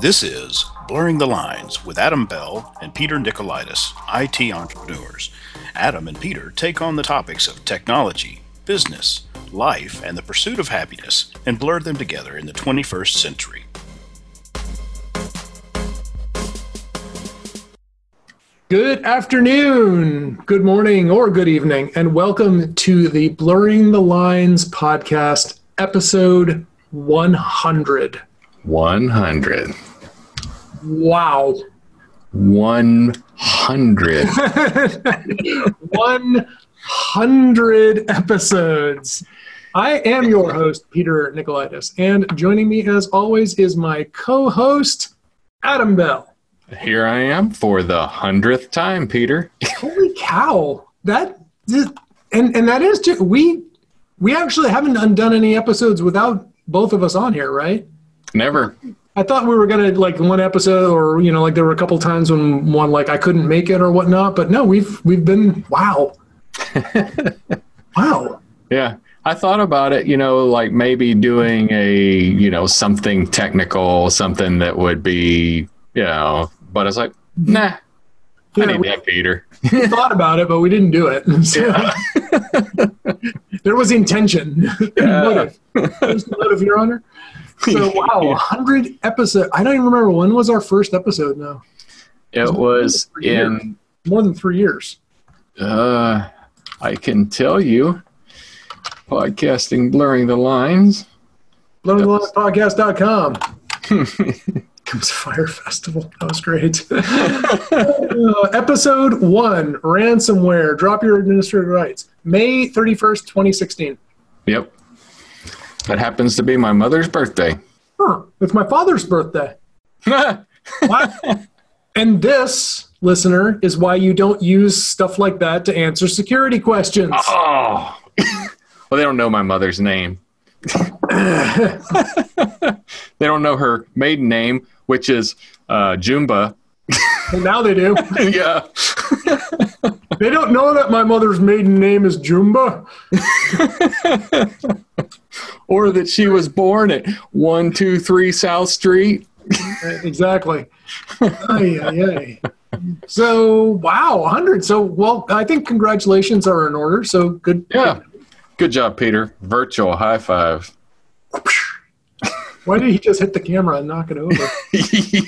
This is Blurring the Lines with Adam Bell and Peter Nicolaitis, IT entrepreneurs. Adam and Peter take on the topics of technology, business, life, and the pursuit of happiness and blur them together in the 21st century. Good afternoon, good morning, or good evening, and welcome to the Blurring the Lines podcast, episode 100. 100. Wow. 100. 100 episodes. I am your host, Peter Nicolaitis, and joining me as always is my co host, Adam Bell. Here I am for the hundredth time, Peter. Holy cow. That, and, and that is, just, we, we actually haven't done any episodes without both of us on here, right? Never. I thought we were gonna like one episode, or you know, like there were a couple times when one like I couldn't make it or whatnot. But no, we've we've been wow, wow. Yeah, I thought about it. You know, like maybe doing a you know something technical, something that would be you know, but I was like, nah. Yeah, I need we- that, Peter. we thought about it, but we didn't do it. So, there was intention, motive. There's the motive, Your Honor. So wow, hundred episode. I don't even remember when was our first episode. Now It was in. more than three years. Uh, I can tell you, podcasting blurring the lines. blowingthelinepodcast.com comes fire festival that was great Uh, episode one ransomware drop your administrative rights may 31st 2016 Yep. That happens to be my mother's birthday. huh it's my father's birthday Wow. and this listener is why you don't use stuff like that to answer security questions Oh. well, they don't know my mother's name. they don't know her maiden name, which is uh, Jumba. and now they do yeah. They don't know that my mother's maiden name is jumba Or that she was born at 123 South Street. exactly. Ay, ay, ay. So wow, 100. So well, I think congratulations are in order. So good. Yeah. Good job, Peter. Virtual high five. Why did he just hit the camera and knock it over?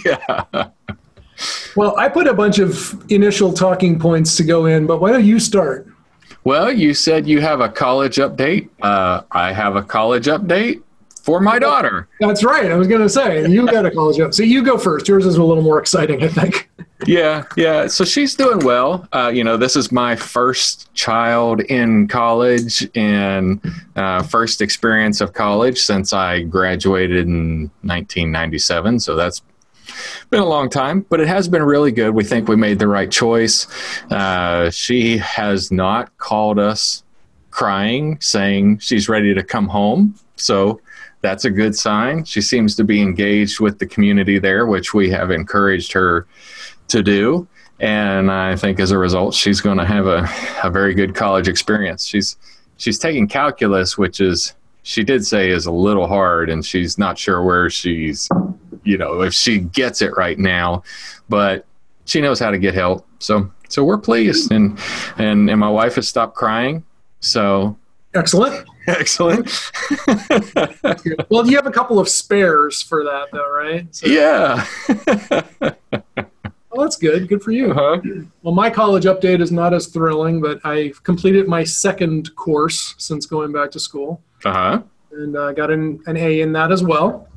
yeah. Well, I put a bunch of initial talking points to go in, but why don't you start? Well, you said you have a college update. Uh, I have a college update for my daughter. That's right. I was going to say you got a college up. So you go first. Yours is a little more exciting, I think. Yeah, yeah. So she's doing well. Uh, you know, this is my first child in college and uh, first experience of college since I graduated in 1997. So that's been a long time, but it has been really good. We think we made the right choice. Uh, she has not called us crying, saying she's ready to come home. So that's a good sign. She seems to be engaged with the community there, which we have encouraged her to do. And I think as a result, she's going to have a, a very good college experience. She's she's taking calculus, which is she did say is a little hard, and she's not sure where she's, you know, if she gets it right now, but she knows how to get help. So so we're pleased, and and and my wife has stopped crying. So Excellent. excellent. Well, you have a couple of spares for that, though, right? So, yeah. well, that's good. Good for you. uh-huh. Well, my college update is not as thrilling, but I completed my second course since going back to school. Uh-huh. and I got an, an A in that as well.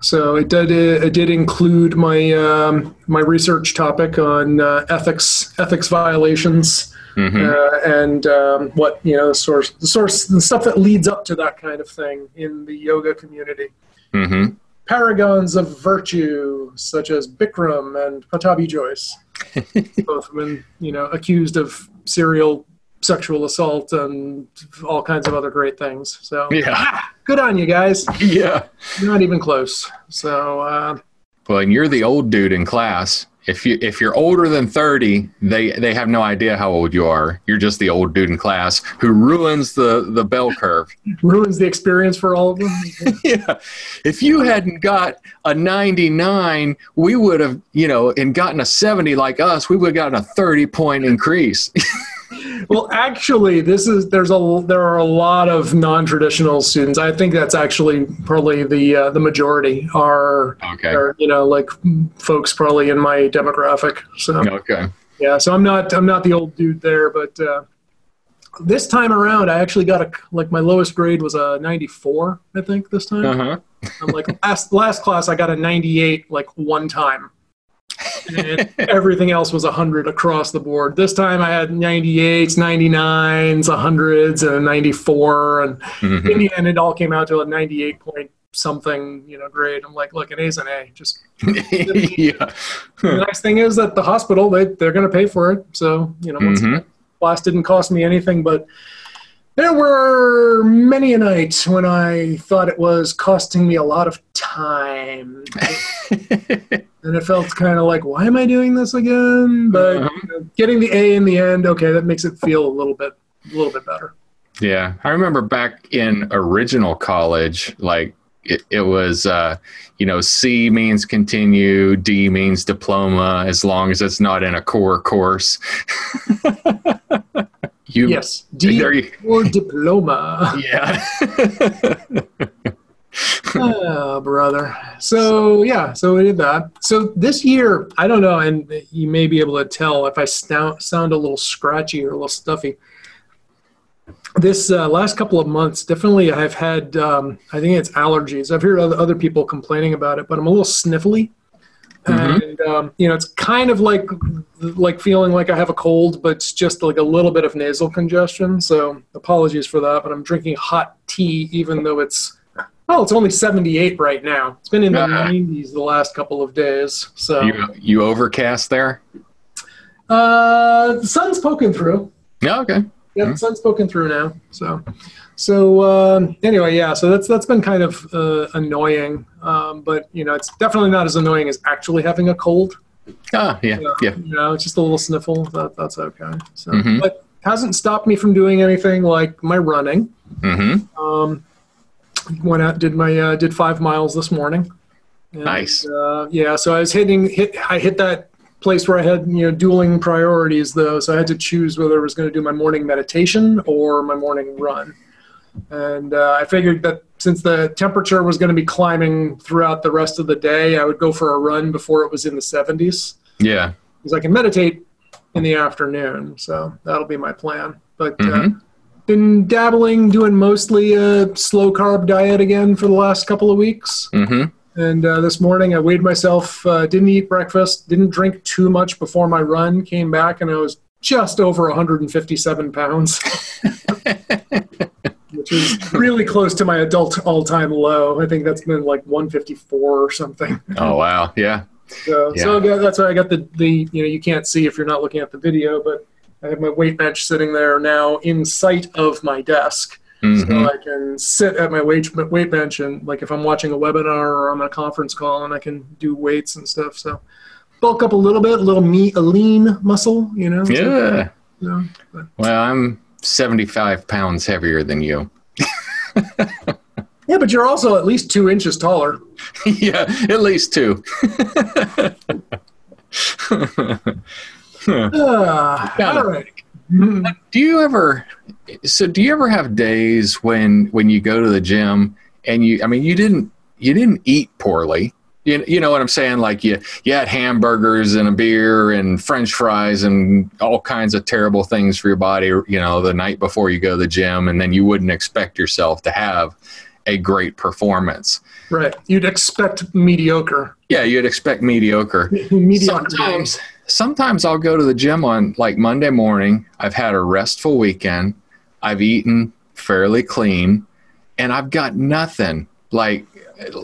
So it did it did include my um, my research topic on uh, ethics ethics violations Mhm. uh, and um, what you know the source the source the stuff that leads up to that kind of thing in the yoga community. Mhm. Paragons of virtue such as Bikram and Pattabhi Jois, both have been you know accused of serial sexual assault and all kinds of other great things. So Yeah. good on you guys. Yeah. Not even close. So uh, Well, and you're the old dude in class, if you if you're older than 30 they they have no idea how old you are you're just the old dude in class who ruins the the bell curve ruins the experience for all of them yeah if you hadn't got a 99 we would have you know and gotten a 70 like us we would have gotten a 30 point increase well, actually, this is there's a there are a lot of non-traditional students. I think that's actually probably the uh, the majority are, okay. are you know like folks probably in my demographic. So okay, yeah. So I'm not I'm not the old dude there, but uh, this time around, I actually got a like my lowest grade was a 94. I think this time. Uh-huh. I'm like last last class I got a 98 like one time and everything else was 100 across the board. This time I had 98s, 99s, 100s, and a 94. And mm-hmm. in the end, it all came out to a 98 point something, you know, grade. I'm like, look, an A's an A. Just yeah. the nice thing is that the hospital, they, they're going to pay for it. So, you know, once mm-hmm. class didn't cost me anything, but there were many a night when I thought it was costing me a lot of time. and it felt kind of like, why am I doing this again? But uh-huh. you know, getting the A in the end, okay, that makes it feel a little bit, a little bit better. Yeah, I remember back in original college, like it, it was, uh, you know, C means continue, D means diploma, as long as it's not in a core course. You, yes, D or diploma. Yeah. oh, brother. So yeah, so we did that. So this year, I don't know, and you may be able to tell if I sound sound a little scratchy or a little stuffy. This uh, last couple of months, definitely, I've had. Um, I think it's allergies. I've heard other people complaining about it, but I'm a little sniffly. Mm-hmm. and um, you know it's kind of like like feeling like I have a cold, but it's just like a little bit of nasal congestion. So apologies for that, but I'm drinking hot tea even though it's well, it's only 78 right now. It's been in the uh, 90s the last couple of days. So you you overcast there? Uh, the sun's poking through. Yeah. Okay. Yeah, mm-hmm. the sun's poking through now. So so um, anyway, yeah. So that's that's been kind of uh, annoying, um, but you know, it's definitely not as annoying as actually having a cold. Ah, yeah, yeah. You know, it's just a little sniffle. That, that's okay. So, mm-hmm. but hasn't stopped me from doing anything like my running. Mm-hmm. Um, went out, did my uh, did five miles this morning. And, nice. Uh, yeah. So I was hitting hit. I hit that place where I had you know dueling priorities though, so I had to choose whether I was going to do my morning meditation or my morning run. And uh, I figured that since the temperature was going to be climbing throughout the rest of the day, I would go for a run before it was in the 70s. Yeah. Because I can meditate in the afternoon. So that'll be my plan. But uh, mm-hmm. uh, been dabbling, doing mostly a slow carb diet again for the last couple of weeks. Mm-hmm. And uh, this morning I weighed myself, uh, didn't eat breakfast, didn't drink too much before my run, came back and I was just over 157 pounds. which is really close to my adult all-time low. I think that's been like 154 or something. Oh wow, yeah. So, yeah. so that's why I got the the you know you can't see if you're not looking at the video, but I have my weight bench sitting there now in sight of my desk. Mm-hmm. So I can sit at my weight weight bench and like if I'm watching a webinar or I'm on a conference call and I can do weights and stuff. So bulk up a little bit, a little meat, a lean muscle, you know. Yeah. You know, well, I'm 75 pounds heavier than you. yeah, but you're also at least two inches taller. yeah, at least two. uh, all right. Do you ever? So, do you ever have days when when you go to the gym and you? I mean, you didn't you didn't eat poorly, you, you know what I'm saying? Like you, you had hamburgers and a beer and French fries and all kinds of terrible things for your body, you know, the night before you go to the gym, and then you wouldn't expect yourself to have a great performance. Right. You'd expect mediocre. Yeah, you'd expect mediocre. mediocre. Sometimes, sometimes I'll go to the gym on like Monday morning. I've had a restful weekend. I've eaten fairly clean, and I've got nothing like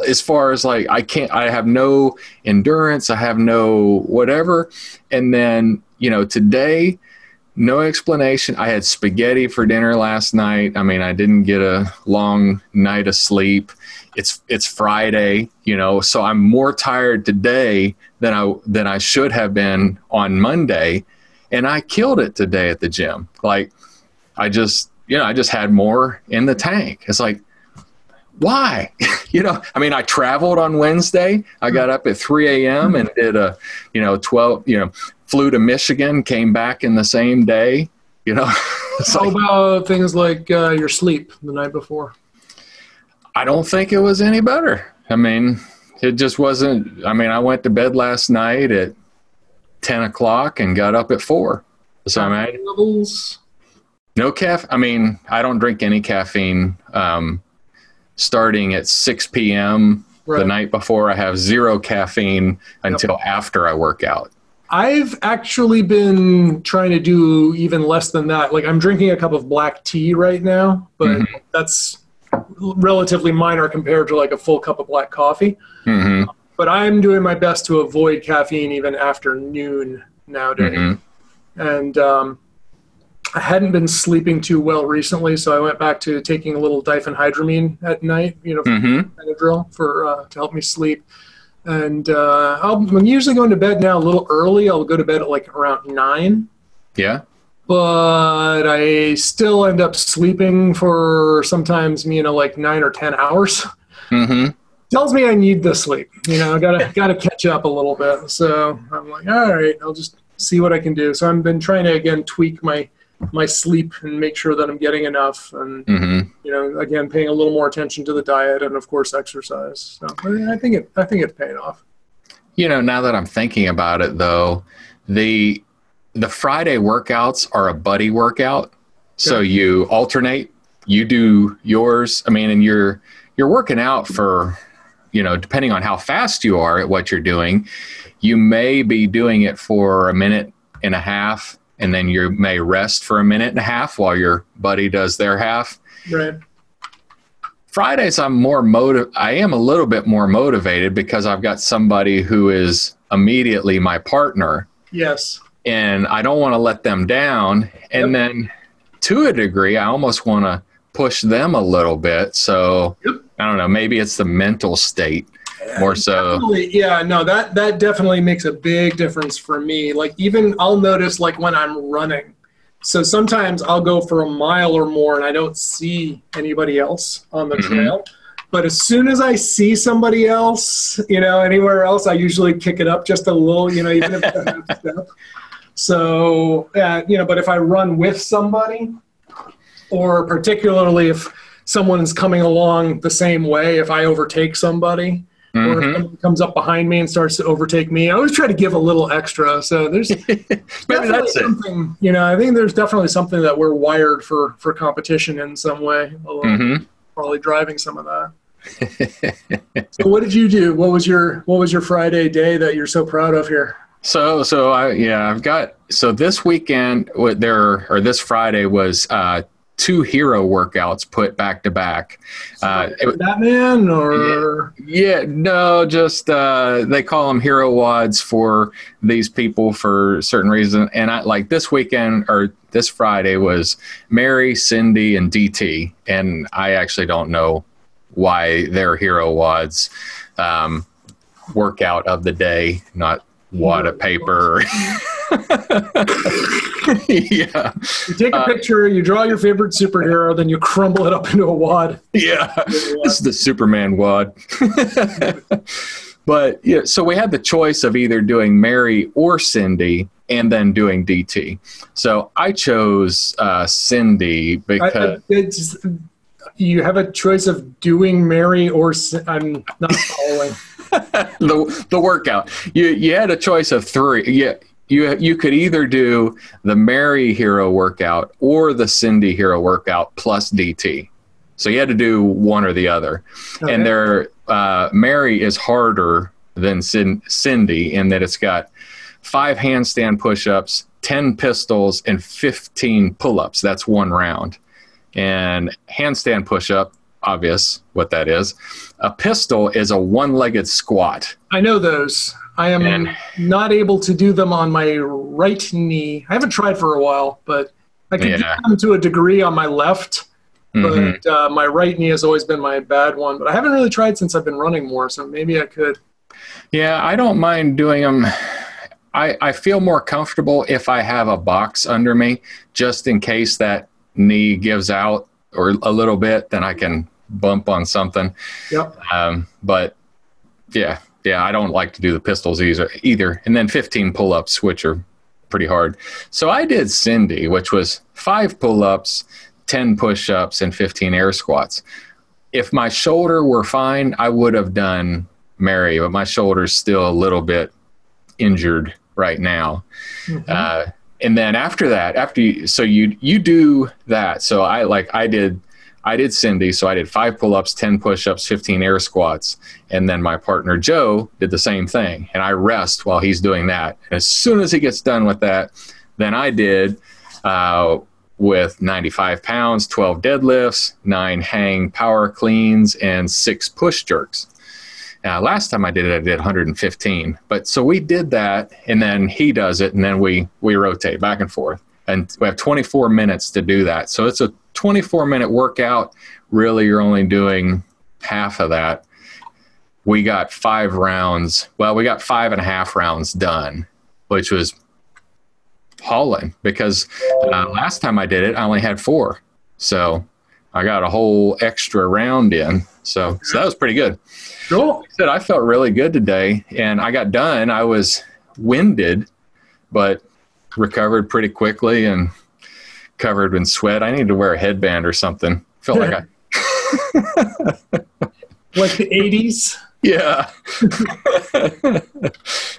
as far as like I can't I have no endurance, I have no whatever. And then, you know, today no explanation. I had spaghetti for dinner last night. I mean, I didn't get a long night of sleep. It's it's Friday, you know, so I'm more tired today than I than I should have been on Monday, and I killed it today at the gym. Like I just, you know, I just had more in the tank. It's like why? you know, I mean, I traveled on Wednesday. I got up at 3 a.m. and did a, you know, 12, you know, flew to Michigan, came back in the same day. You know, how like, about things like uh, your sleep the night before? I don't think it was any better. I mean, it just wasn't. I mean, I went to bed last night at 10 o'clock and got up at four. So I mean, levels. No caffeine. I mean, I don't drink any caffeine. Um, starting at 6 p.m. Right. the night before. I have zero caffeine until yep. after I work out. I've actually been trying to do even less than that. Like I'm drinking a cup of black tea right now, but mm-hmm. that's relatively minor compared to like a full cup of black coffee. Mm-hmm. But I'm doing my best to avoid caffeine even after noon nowadays. Mm-hmm. And um, I hadn't been sleeping too well recently, so I went back to taking a little diphenhydramine at night, you know, mm-hmm. Benadryl for uh, to help me sleep. And uh, i am usually going to bed now a little early. I'll go to bed at like around nine. Yeah. But I still end up sleeping for sometimes you know like nine or ten hours. Mm-hmm. Tells me I need the sleep. You know, I gotta gotta catch up a little bit. So I'm like, all right, I'll just see what I can do. So I've been trying to again tweak my my sleep and make sure that I'm getting enough, and mm-hmm. you know, again, paying a little more attention to the diet and of course exercise. So I think it, I think it's paying off. You know, now that I'm thinking about it, though, the the Friday workouts are a buddy workout, so you alternate. You do yours. I mean, and you're you're working out for, you know, depending on how fast you are at what you're doing, you may be doing it for a minute and a half and then you may rest for a minute and a half while your buddy does their half. Right. Fridays, I'm more motive. I am a little bit more motivated because I've got somebody who is immediately my partner. Yes. And I don't want to let them down. And yep. then, to a degree, I almost want to push them a little bit. So yep. I don't know. Maybe it's the mental state more so yeah no that that definitely makes a big difference for me like even i'll notice like when i'm running so sometimes i'll go for a mile or more and i don't see anybody else on the mm-hmm. trail but as soon as i see somebody else you know anywhere else i usually kick it up just a little you know even if it's a half step so uh, you know but if i run with somebody or particularly if someone's coming along the same way if i overtake somebody mm-hmm. or comes up behind me and starts to overtake me. I always try to give a little extra. So there's definitely something, you know, I think there's definitely something that we're wired for for competition in some way. Mm-hmm. Probably driving some of that. so what did you do? What was your what was your Friday day that you're so proud of here? So so I yeah I've got so this weekend what there or this Friday was uh, two hero workouts put back to back. Uh, Batman or yeah, yeah, no, just uh, they call them hero wads for these people for certain reason. And I like this weekend or this Friday was Mary, Cindy, and DT, and I actually don't know why they're hero wads. Um, workout of the day, not wad of paper. yeah. You take a uh, picture, you draw your favorite superhero, then you crumble it up into a wad. Yeah. This is the Superman wad. but yeah, so we had the choice of either doing Mary or Cindy and then doing DT. So I chose uh, Cindy because. I, I, you have a choice of doing Mary or I'm not following. the the workout. You you had a choice of three. Yeah, you you could either do the Mary Hero workout or the Cindy Hero workout plus DT. So you had to do one or the other. Okay. And there, uh, Mary is harder than Cindy in that it's got five handstand push-ups, ten pistols, and fifteen pull-ups. That's one round. And handstand push-up, obvious what that is. A pistol is a one-legged squat. I know those. I am And- not able to do them on my right knee. I haven't tried for a while, but I can do them to a degree on my left. Mhm. But uh, my right knee has always been my bad one. But I haven't really tried since I've been running more, so maybe I could. Yeah, I don't mind doing them. I, I feel more comfortable if I have a box under me, just in case that knee gives out or a little bit, then I can bump on something. Yep. Um, but yeah, yeah, I don't like to do the pistols either, either. And then 15 pull ups, which are pretty hard. So I did Cindy, which was five pull ups, 10 push ups, and 15 air squats. If my shoulder were fine, I would have done Mary, but my shoulder's still a little bit injured right now. Mhm. Uh, and then after that, after you, so you you do that. So I like I did I did Cindy, so I did five pull ups, ten push ups, fifteen air squats, and then my partner Joe did the same thing. And I rest while he's doing that. And as soon as he gets done with that, then I did uh, with 95 pounds, 12 deadlifts, nine hang power cleans, and six push jerks. Uh, last time I did it, I did 115. But so we did that, and then he does it, and then we we rotate back and forth, and we have 24 minutes to do that. So it's a 24 minute workout. Really, you're only doing half of that. We got five rounds. Well, we got five and a half rounds done, which was hauling because uh, last time I did it, I only had four. So I got a whole extra round in. So, so that was pretty good Cool. I said I felt really good today, and I got done. I was winded, but recovered pretty quickly and covered in sweat. I need to wear a headband or something. Felt like I, Like the 80s. yeah. I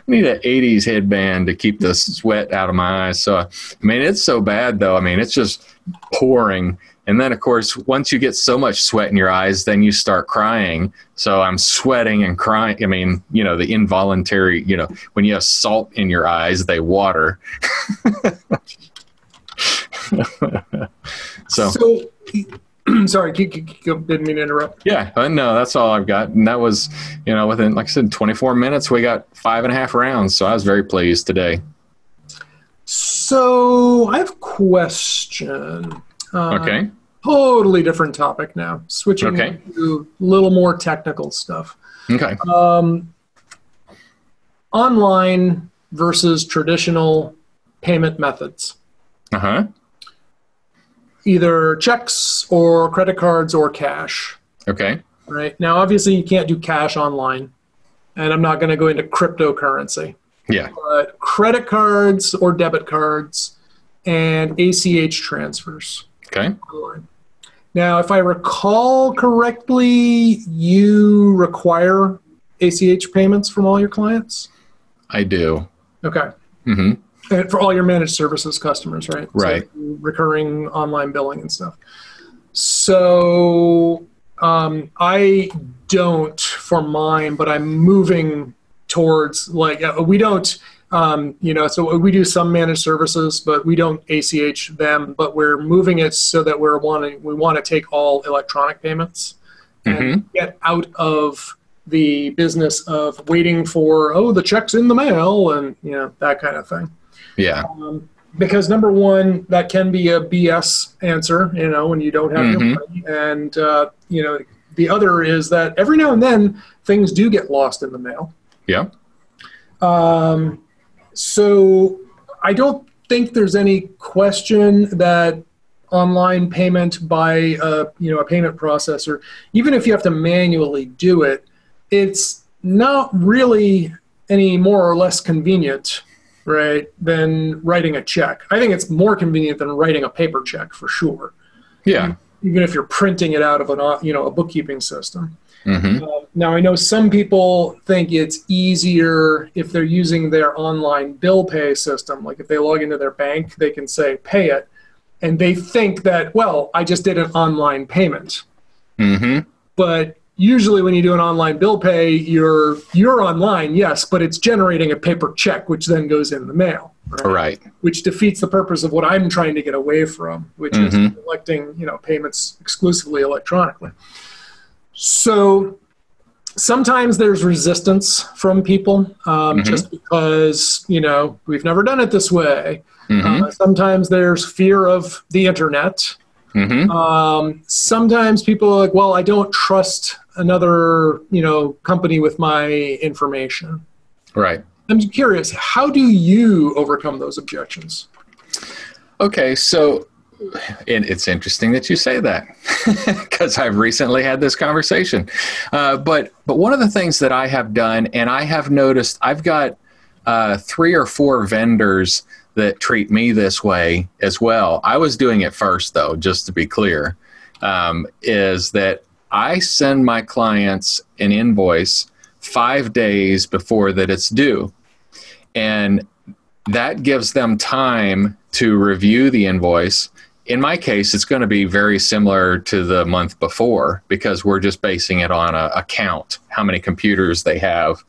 need an '80s headband to keep the sweat out of my eyes. So, I mean, it's so bad though. I mean, it's just pouring. And then, of course, once you get so much sweat in your eyes, then you start crying. So I'm sweating and crying. I mean, you know, the involuntary, you know, when you have salt in your eyes, they water. so, So, sorry, didn't mean to interrupt. yeah, uh, no, that's all I've got. And that was, you know, within, like I said, 24 minutes, we got five and a half rounds. So I was very pleased today. So, I have a question. Uh, Okay. Totally different topic now. Switching Okay. to a little more technical stuff. Okay. Um, online versus traditional payment methods, Uh huh. Either checks or credit cards or cash. Okay. Right now, obviously, you can't do cash online, and I'm not going to go into cryptocurrency. Yeah. But credit cards or debit cards and ACH transfers. Okay. online. Now, if I recall correctly, you require ACH payments from all your clients. I do. Okay. hmm And for all your managed services customers, right? So Right. recurring online billing and stuff. So um, I don't for mine, but I'm moving towards like uh, we don't. Um, you know, so we do some managed services, but we don't ACH them. But we're moving it so that we're wanting we want to take all electronic payments and get out of the business of waiting for oh the check's in the mail and you know that kind of thing Yeah. um, because number one that can be a bs answer you know when you don't have your Mhm. money and uh, you know the other is that every now and then things do get lost in the mail Yeah. um, so I don't think there's any question that online payment by a, you know a payment processor, even if you have to manually do it, it's not really any more or less convenient, right, than writing a check. I think it's more convenient than writing a paper check for sure, Yeah. even if you're printing it out of an you know a bookkeeping system. hmm Uh, now, I know some people think it's easier if they're using their online bill pay system. Like if they log into their bank, they can say pay it. And they think that, well, I just did an online payment. hmm But usually when you do an online bill pay, you're, you're online, yes, but it's generating a paper check, which then goes in the mail. Right. Which defeats the purpose of what I'm trying to get away from, which Mhm. is collecting, you know, payments exclusively electronically. So sometimes there's resistance from people um, Mhm. just because you know we've never done it this way. Mhm. Uh, sometimes there's fear of the internet. Mhm. Um, sometimes people are like, well, I don't trust another you know company with my information. Right. I'm curious, how do you overcome those objections? Okay, so and it's interesting that you say that because I've recently had this conversation. Uh, but but one of the things that I have done, and I have noticed, I've got uh, three or four vendors that treat me this way as well. I was doing it first, though, just to be clear, um, is that I send my clients an invoice five days before that it's due, and that gives them time to review the invoice. In my case, it's going to be very similar to the month before because we're just basing it on a, a count, how many computers they have.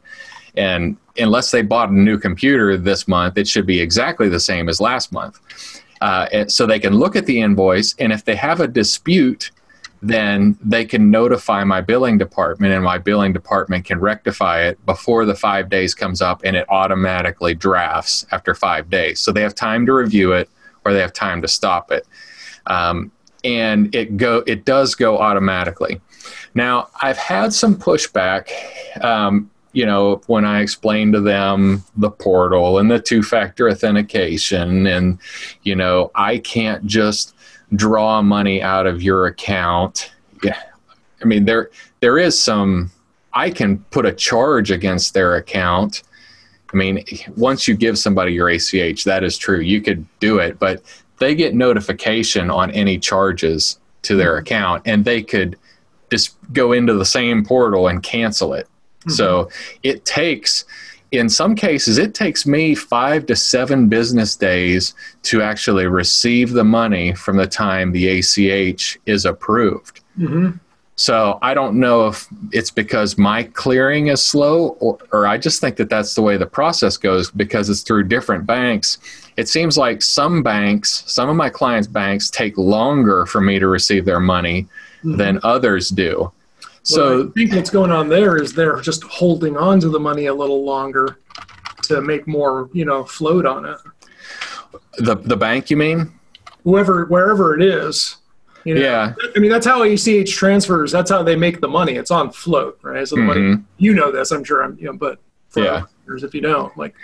And unless they bought a new computer this month, it should be exactly the same as last month. Uh, so they can look at the invoice, and if they have a dispute, then they can notify my billing department, and my billing department can rectify it before the five days comes up, and it automatically drafts after five days. So they have time to review it, or they have time to stop it, um, and it go it does go automatically. Now I've had some pushback. Um, you know, when I explain to them the portal and the two factor authentication, and, you know, I can't just draw money out of your account. Yeah. I mean, there there is some, I can put a charge against their account. I mean, once you give somebody your ACH, that is true. You could do it, but they get notification on any charges to their account and they could just go into the same portal and cancel it. So it takes, in some cases, it takes me five to seven business days to actually receive the money from the time the ACH is approved. hmm So I don't know if it's because my clearing is slow, or, or I just think that that's the way the process goes because it's through different banks. It seems like some banks, some of my clients' banks, take longer for me to receive their money than others do. So I think what's going on there is they're just holding on to the money a little longer to make more, you know, float on it. the the bank, you mean? Whoever, wherever it is. You know, Yeah. I mean, that's how ACH transfers. That's how they make the money. It's on float, right? So the money, Mhm. you know this, I'm sure. I'm, you know, but for Yeah. if you don't, like,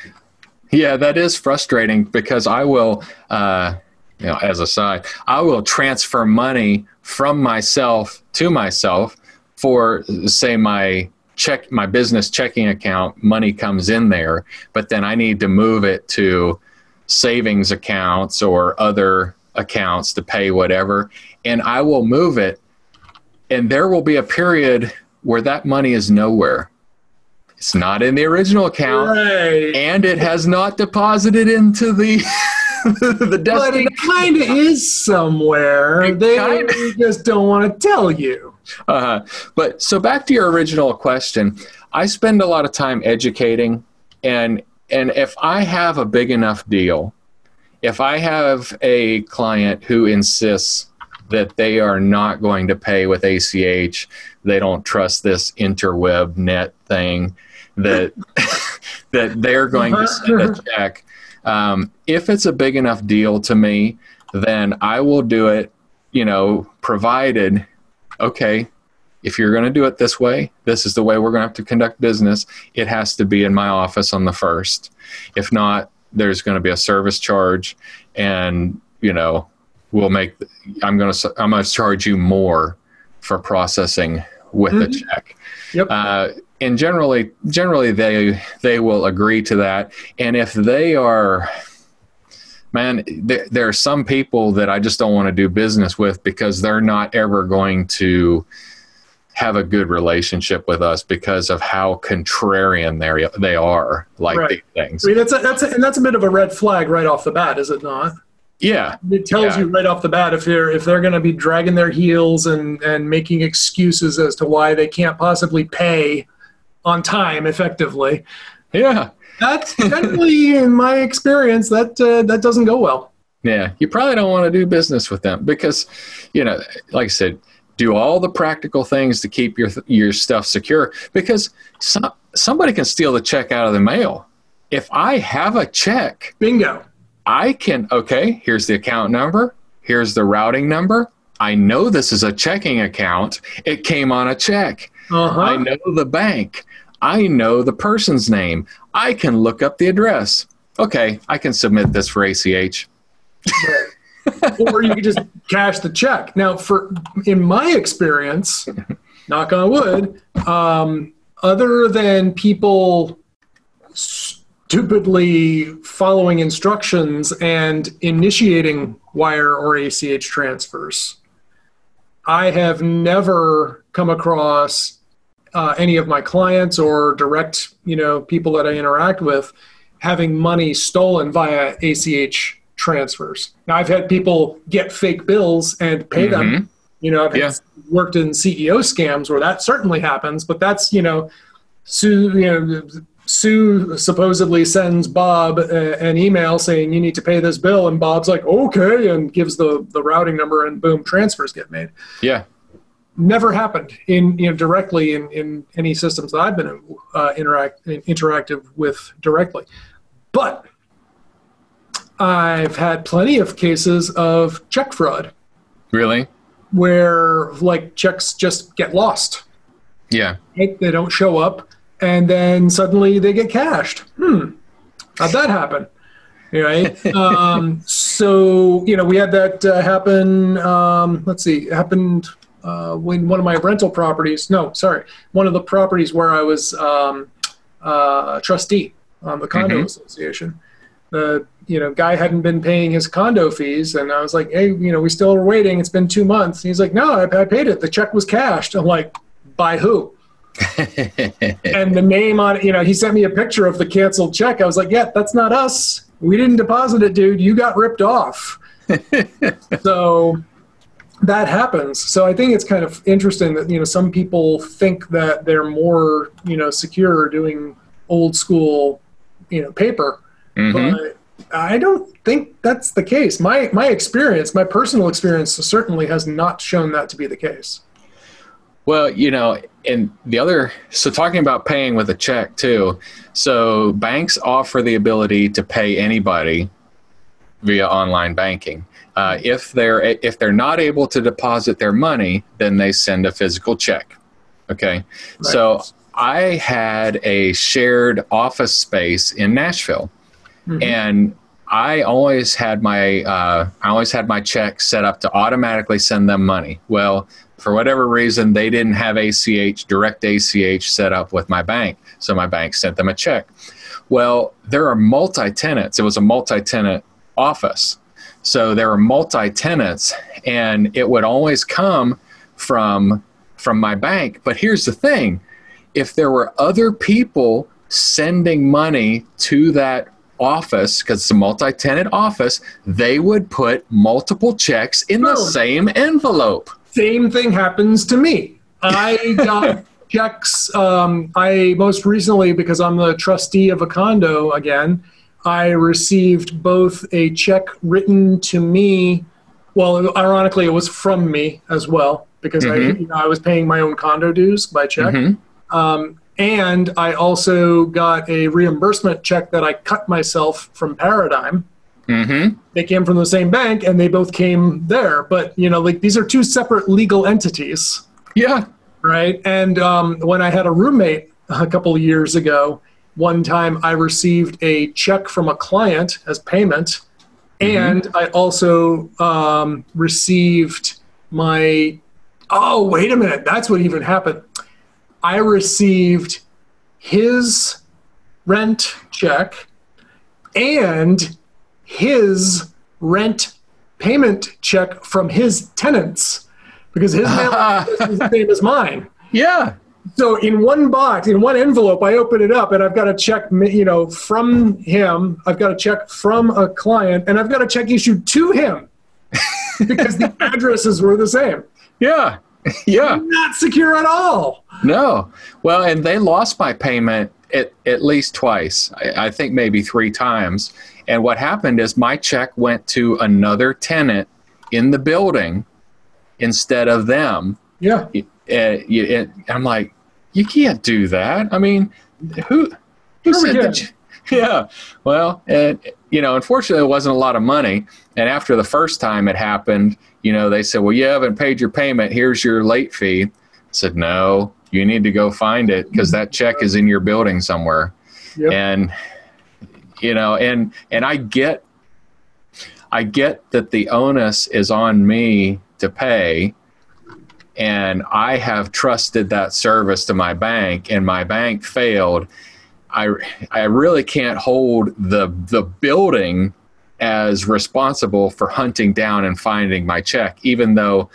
Yeah, that is frustrating because I will, uh, you know, as a side, I will transfer money from myself to myself for, say, my check, my business checking account. Money comes in there, but then I need to move it to savings accounts or other accounts to pay whatever, and I will move it, and there will be a period where that money is nowhere. It's not in the original account right. and it has not deposited into the the But it kind of is somewhere. It They kinda- just don't want to tell you. Uh, but so back to your original question, I spend a lot of time educating, and and if I have a big enough deal, if I have a client who insists that they are not going to pay with ACH, they don't trust this interweb net thing, that that they're going to send a check. Um, if it's a big enough deal to me, then I will do it. You know, provided okay, if you're going to do it this way, this is the way we're going to have to conduct business. It has to be in my office on the first. If not, there's going to be a service charge, and you know, we'll make. I'm going to. I'm going to charge you more for processing with the Mhm. check. Yep. Uh, and generally, generally they they will agree to that. And if they are man, there, there are some people that I just don't want to do business with because they're not ever going to have a good relationship with us because of how contrarian they they are like Right. these things. I mean, that's a, that's a, and that's a bit of a red flag right off the bat, is it not? Yeah, It tells Yeah. you right off the bat if they're if they're going to be dragging their heels and and making excuses as to why they can't possibly pay on time effectively. yeah, That's generally, in my experience, that uh, that doesn't go well. yeah. You probably don't want to do business with them because, you know, like I said, do all the practical things to keep your your stuff secure because some, somebody can steal the check out of the mail. If I have a check, Bingo. I can okay, here's the account number, here's the routing number. I know this is a checking account. It came on a check. Uh-huh. I know the bank. I know the person's name. I can look up the address. Okay, I can submit this for ACH. or you could just cash the check. Now, for in my experience, knock on wood, um, other than people stupidly following instructions and initiating wire or ACH transfers, I have never come across uh, any of my clients or direct, you know, people that I interact with having money stolen via ACH transfers. Now, I've had people get fake bills and pay them. You know, I've Yeah. worked in CEO scams where that certainly happens, but that's, you know, Sue, you know, Sue supposedly sends Bob uh, an email saying you need to pay this bill, and Bob's like, okay, and gives the the routing number, and boom, transfers get made. Yeah. Never happened in you know directly in, in any systems that I've been uh, interact interactive with directly, but I've had plenty of cases of check fraud Really? where like checks just get lost. Yeah. right? They don't show up, and then suddenly they get cashed. Hmm, how'd that happen? Right. um, so you know, we had that uh, happen. Um, let's see, it happened uh, when one of my rental properties. No, sorry, one of the properties where I was um, uh, trustee on the condo Mhm. association. The you know guy hadn't been paying his condo fees, and I was like, hey, you know, we still are waiting. It's been two months. And he's like, no, I, I paid it. The check was cashed. I'm like, by who? and the name on it, you know, he sent me a picture of the canceled check. I was like, yeah, that's not us. We didn't deposit it, dude. You got ripped off. so that happens. So I think it's kind of interesting that, you know, some people think that they're more, you know, secure doing old school, you know, paper. Mhm. But I don't think that's the case. My my experience, my personal experience certainly has not shown that to be the case. Well, you know, and the other, so talking about paying with a check too. So banks offer the ability to pay anybody via online banking. Uh, if they're if they're not able to deposit their money, then they send a physical check. Okay, so I had a shared office space in Nashville, Mhm. and I always had my uh, I always had my check set up to automatically send them money. Well, for whatever reason, they didn't have ACH direct ACH set up with my bank, so my bank sent them a check. Well, there are multi tenants. It was a multi tenant office, so there were multi tenants, and it would always come from from my bank. But here's the thing: if there were other people sending money to that office because it's a multi-tenant office they would put multiple checks in the Boom. same envelope Same thing happens to me. I got checks. Um, I most recently, because I'm the trustee of a condo again, I received both a check written to me. Well, ironically, it was from me as well because I, Mhm. you know, I was paying my own condo dues by check. Mhm. Um, and I also got a reimbursement check that I cut myself from Paradigm. Mhm. They came from the same bank and they both came there. But, you know, like these are two separate legal entities, yeah right? And um, when I had a roommate a couple of years ago, one time I received a check from a client as payment. And I also um, received my. Oh, wait a minute. That's what even happened. I received his rent check and his rent payment check from his tenants because his mail address is the same as mine. yeah So in one box, in one envelope, I open it up and I've got a check, you know, from him. I've got a check from a client, and I've got a check issued to him because the addresses were the same. yeah yeah Not secure at all. no well and they lost my payment at, at least twice I, I think maybe three times and what happened is my check went to another tenant in the building instead of them. Yeah. Uh, you, it, I'm like, you can't do that. I mean, who who Sure said that? you- Yeah. Well, and you know, unfortunately, it wasn't a lot of money. And after the first time it happened, you know, they said, "Well, you haven't paid your payment. Here's your late fee." I said, "No, you need to go find it because that check is in your building somewhere." Yep. And you know, and and I get, I get that the onus is on me to pay, and I have trusted that service to my bank, and my bank failed. I I really can't hold the the building as responsible for hunting down and finding my check, even though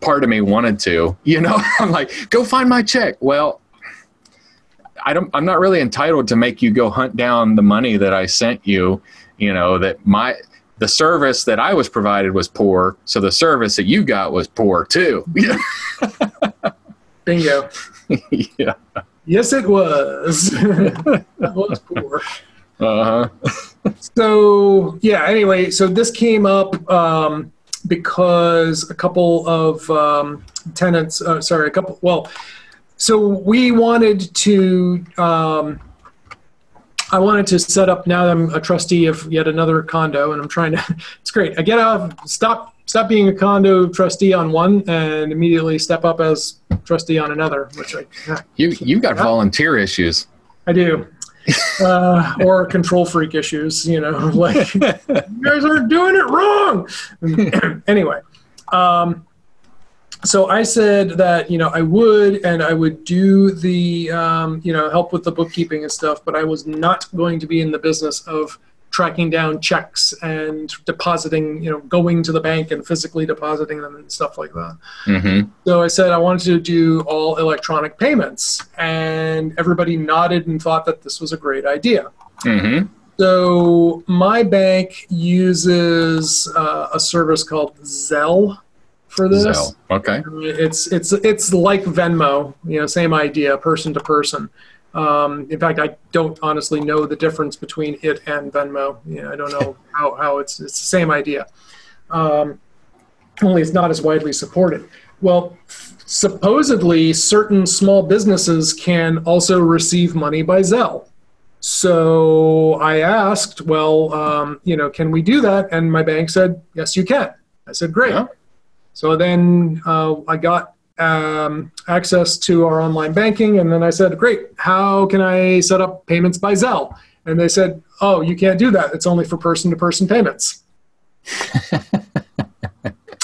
part of me wanted to. You know, I'm like, go find my check. Well, I don't. I'm not really entitled to make you go hunt down the money that I sent you. You know that my the service that I was provided was poor, so the service that you got was poor too. Bingo. yeah. Yes, it was. that was poor. Uh huh. So yeah. Anyway, so this came up um, because a couple of um, tenants. Uh, sorry, a couple. Well, so we wanted to. Um, I wanted to set up. Now that I'm a trustee of yet another condo, and I'm trying to. It's great. I get out. Stop. Stop being a condo trustee on one, and immediately step up as trustee on another, which I. yeah. You you got volunteer issues. I do. Uh, or control freak issues, you know, like you guys are doing it wrong. anyway, um, so I said that you know I would and I would do the um, you know help with the bookkeeping and stuff, but I was not going to be in the business of tracking down checks and depositing, you know, going to the bank and physically depositing them and stuff like that. Mm-hmm. So I said I wanted to do all electronic payments, and everybody nodded and thought that this was a great idea. Mm-hmm. So my bank uses uh, a service called Zelle for this. Zelle. Okay. It's it's it's like Venmo, you know, same idea, person to person. Um, in fact, I don't honestly know the difference between it and Venmo. You know, I don't know how, how it's it's the same idea. Um, only it's not as widely supported. Well, supposedly certain small businesses can also receive money by Zelle. So I asked, well, um, you know, can we do that? And my bank said, yes, you can. I said, great. Yeah. So then uh, I got um, access to our online banking, and then I said, "Great, how can I set up payments by Zelle?" And they said, "Oh, you can't do that. It's only for person-to-person payments."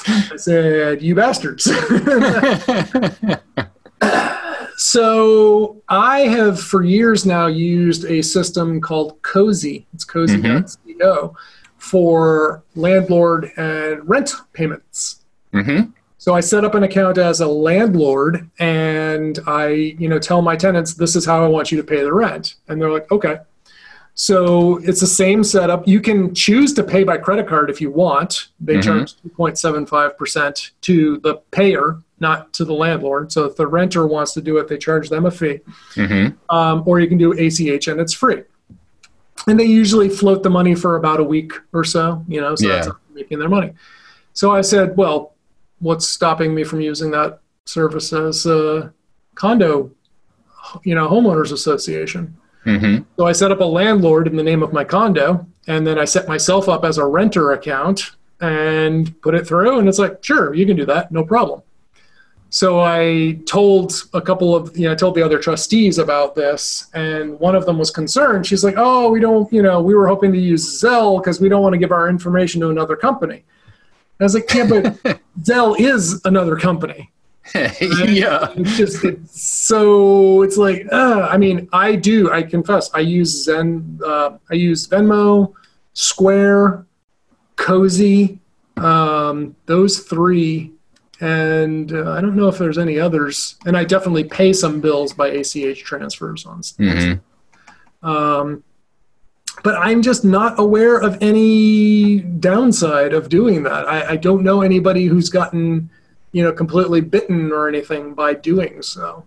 I said, "You bastards!" so I have for years now used a system called Cozy. It's Cozy.co for landlord and rent payments. Mm-hmm. So I set up an account as a landlord and I, you know, tell my tenants this is how I want you to pay the rent. And they're like, "Okay." So it's the same setup. You can choose to pay by credit card if you want. They Mhm. charge 2.75% to the payer, not to the landlord. So if the renter wants to do it, they charge them a fee. Mm-hmm. Um, or you can do ACH and it's free. And they usually float the money for about a week or so, you know, so that's Yeah. how they're making their money. So I said, well, what's stopping me from using that service as a condo, you know, homeowners association? Mm-hmm. So I set up a landlord in the name of my condo, and then I set myself up as a renter account and put it through. And it's like, sure, you can do that, no problem. So I told a couple of, you know, I told the other trustees about this, and one of them was concerned. She's like, oh, we don't, you know, we were hoping to use Zelle because we don't want to give our information to another company. I was like, yeah, but Zelle is another company. yeah. It's just it's so it's like uh, I mean I do I confess I use Zen uh, I use Venmo, Square, Cozy, um, those three, and uh, I don't know if there's any others. And I definitely pay some bills by ACH transfers on. Mm-hmm. Um, but I'm just not aware of any downside of doing that. I, I don't know anybody who's gotten, you know, completely bitten or anything by doing so.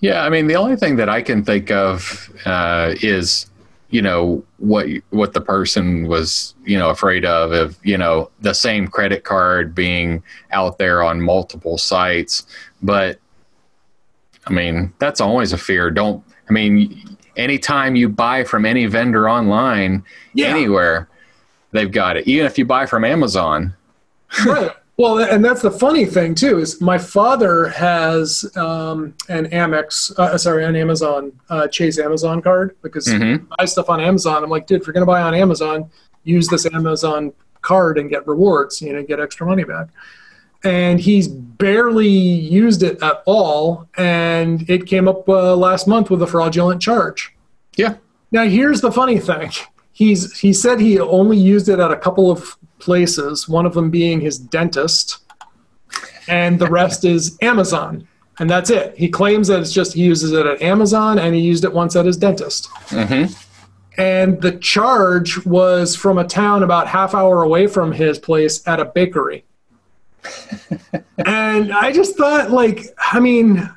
Yeah, I mean, the only thing that I can think of uh, is you know what what the person was you know afraid of of you know the same credit card being out there on multiple sites but i mean that's always a fear don't i mean anytime you buy from any vendor online Yeah. anywhere they've got it even if you buy from amazon right. Well, and that's the funny thing too is my father has um, an Amex, uh, sorry, an Amazon uh, Chase Amazon card because Mhm. I buy stuff on Amazon. I'm like, dude, if you're gonna buy on Amazon, use this Amazon card and get rewards, you know, get extra money back. And he's barely used it at all, and it came up uh, last month with a fraudulent charge. yeah Now here's the funny thing. He's he said he only used it at a couple of places, one of them being his dentist, and the rest is Amazon. And that's it. He claims that it's just he uses it at Amazon and he used it once at his dentist. mm-hmm. And the charge was from a town about half hour away from his place at a bakery. and I just thought like I mean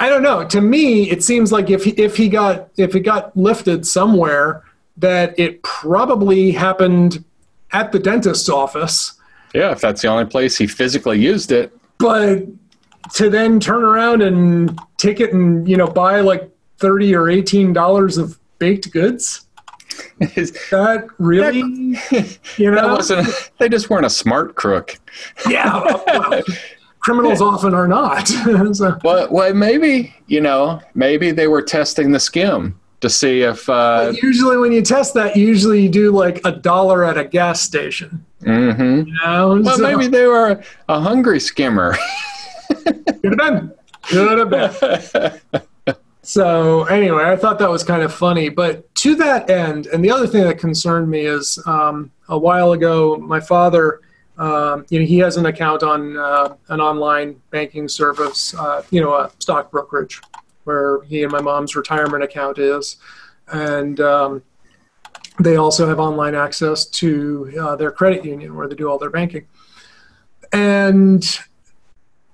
I don't know. To me, it seems like if he, if he got if it got lifted somewhere, that it probably happened at the dentist's office. yeah if that's the only place he physically used it But to then turn around and take it and you know buy like thirty or eighteen dollars of baked goods, that really you that know wasn't they just weren't a smart crook yeah. well, criminals often are not. So- Well, well, maybe you know, maybe they were testing the skim to see if. Uh, usually when you test that, usually you do like a dollar at a gas station. mhm. You know? Well, So- maybe they were a hungry skimmer. Could have been. Could have been. So anyway, I thought that was kind of funny. But to that end, and the other thing that concerned me is um, a while ago, my father, um, you know, he has an account on uh, an online banking service, uh, you know, a stock brokerage, where he and my mom's retirement account is, and um, they also have online access to uh, their credit union where they do all their banking. And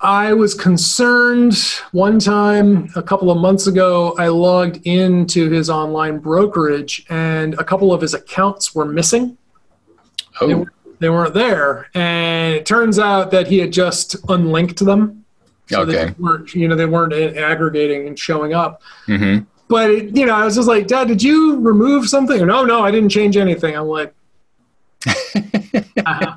I was concerned one time a couple of months ago. I logged into his online brokerage and a couple of his accounts were missing. Oh, They weren't there. And it turns out that he had just unlinked them. So okay. they weren't, you know, they weren't aggregating and showing up. hmm But, it, you know, I was just like, Dad, did you remove something? No, no, I didn't change anything. I'm like, uh-huh.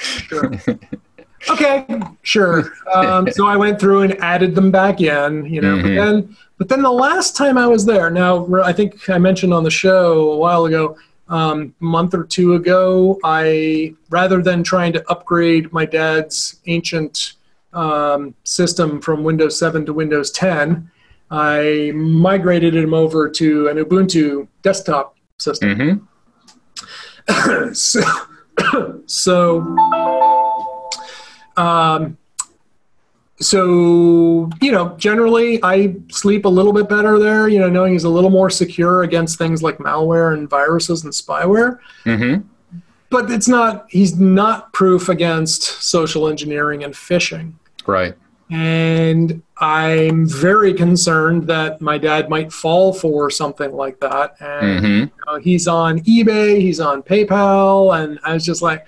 sure. okay, sure. Um, so I went through and added them back in, you know. But Mhm. then, but then the last time I was there, now I think I mentioned on the show a while ago, um, month or two ago, I rather than trying to upgrade my dad's ancient um, system from Windows 7 to Windows 10, I migrated him over to an Ubuntu desktop system hmm so, so, um, so you know, generally, I sleep a little bit better there. You know, knowing he's a little more secure against things like malware and viruses and spyware. mm-hmm. But it's not. He's not proof against social engineering and phishing. Right. And I'm very concerned that my dad might fall for something like that. And hmm you know, he's on eBay, he's on PayPal, and I was just like,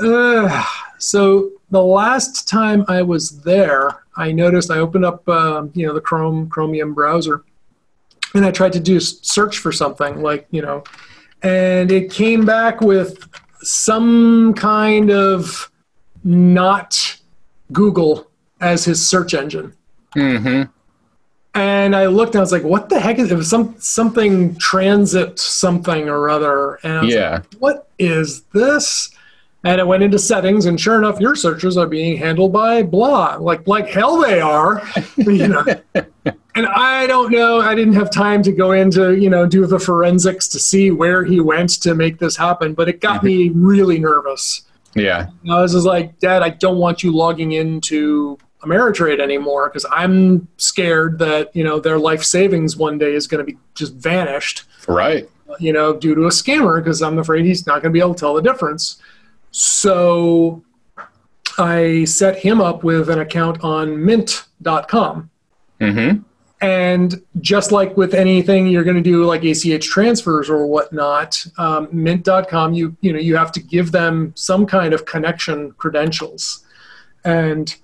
Ugh. so the last time I was there, I noticed I opened up, um, you know, the Chrome Chromium browser, and I tried to do search for something like, you know, and it came back with some kind of not Google as his search engine. Mm-hmm. And I looked and I was like, what the heck is it? was some something transit something or other. And I was Yeah. like, what is this? And it went into settings and sure enough, your searches are being handled by blah. Like like hell they are. you know. And I don't know, I didn't have time to go into, you know, do the forensics to see where he went to make this happen, but it got mm-hmm. me really nervous. Yeah. I was just like, Dad, I don't want you logging into Ameritrade anymore because I'm scared that you know their life savings one day is going to be just vanished, Right. you know, due to a scammer because I'm afraid he's not going to be able to tell the difference. So I set him up with an account on Mint.com, hmm And just like with anything you're going to do, like ACH transfers or whatnot, um, Mint.com, you you know you have to give them some kind of connection credentials, and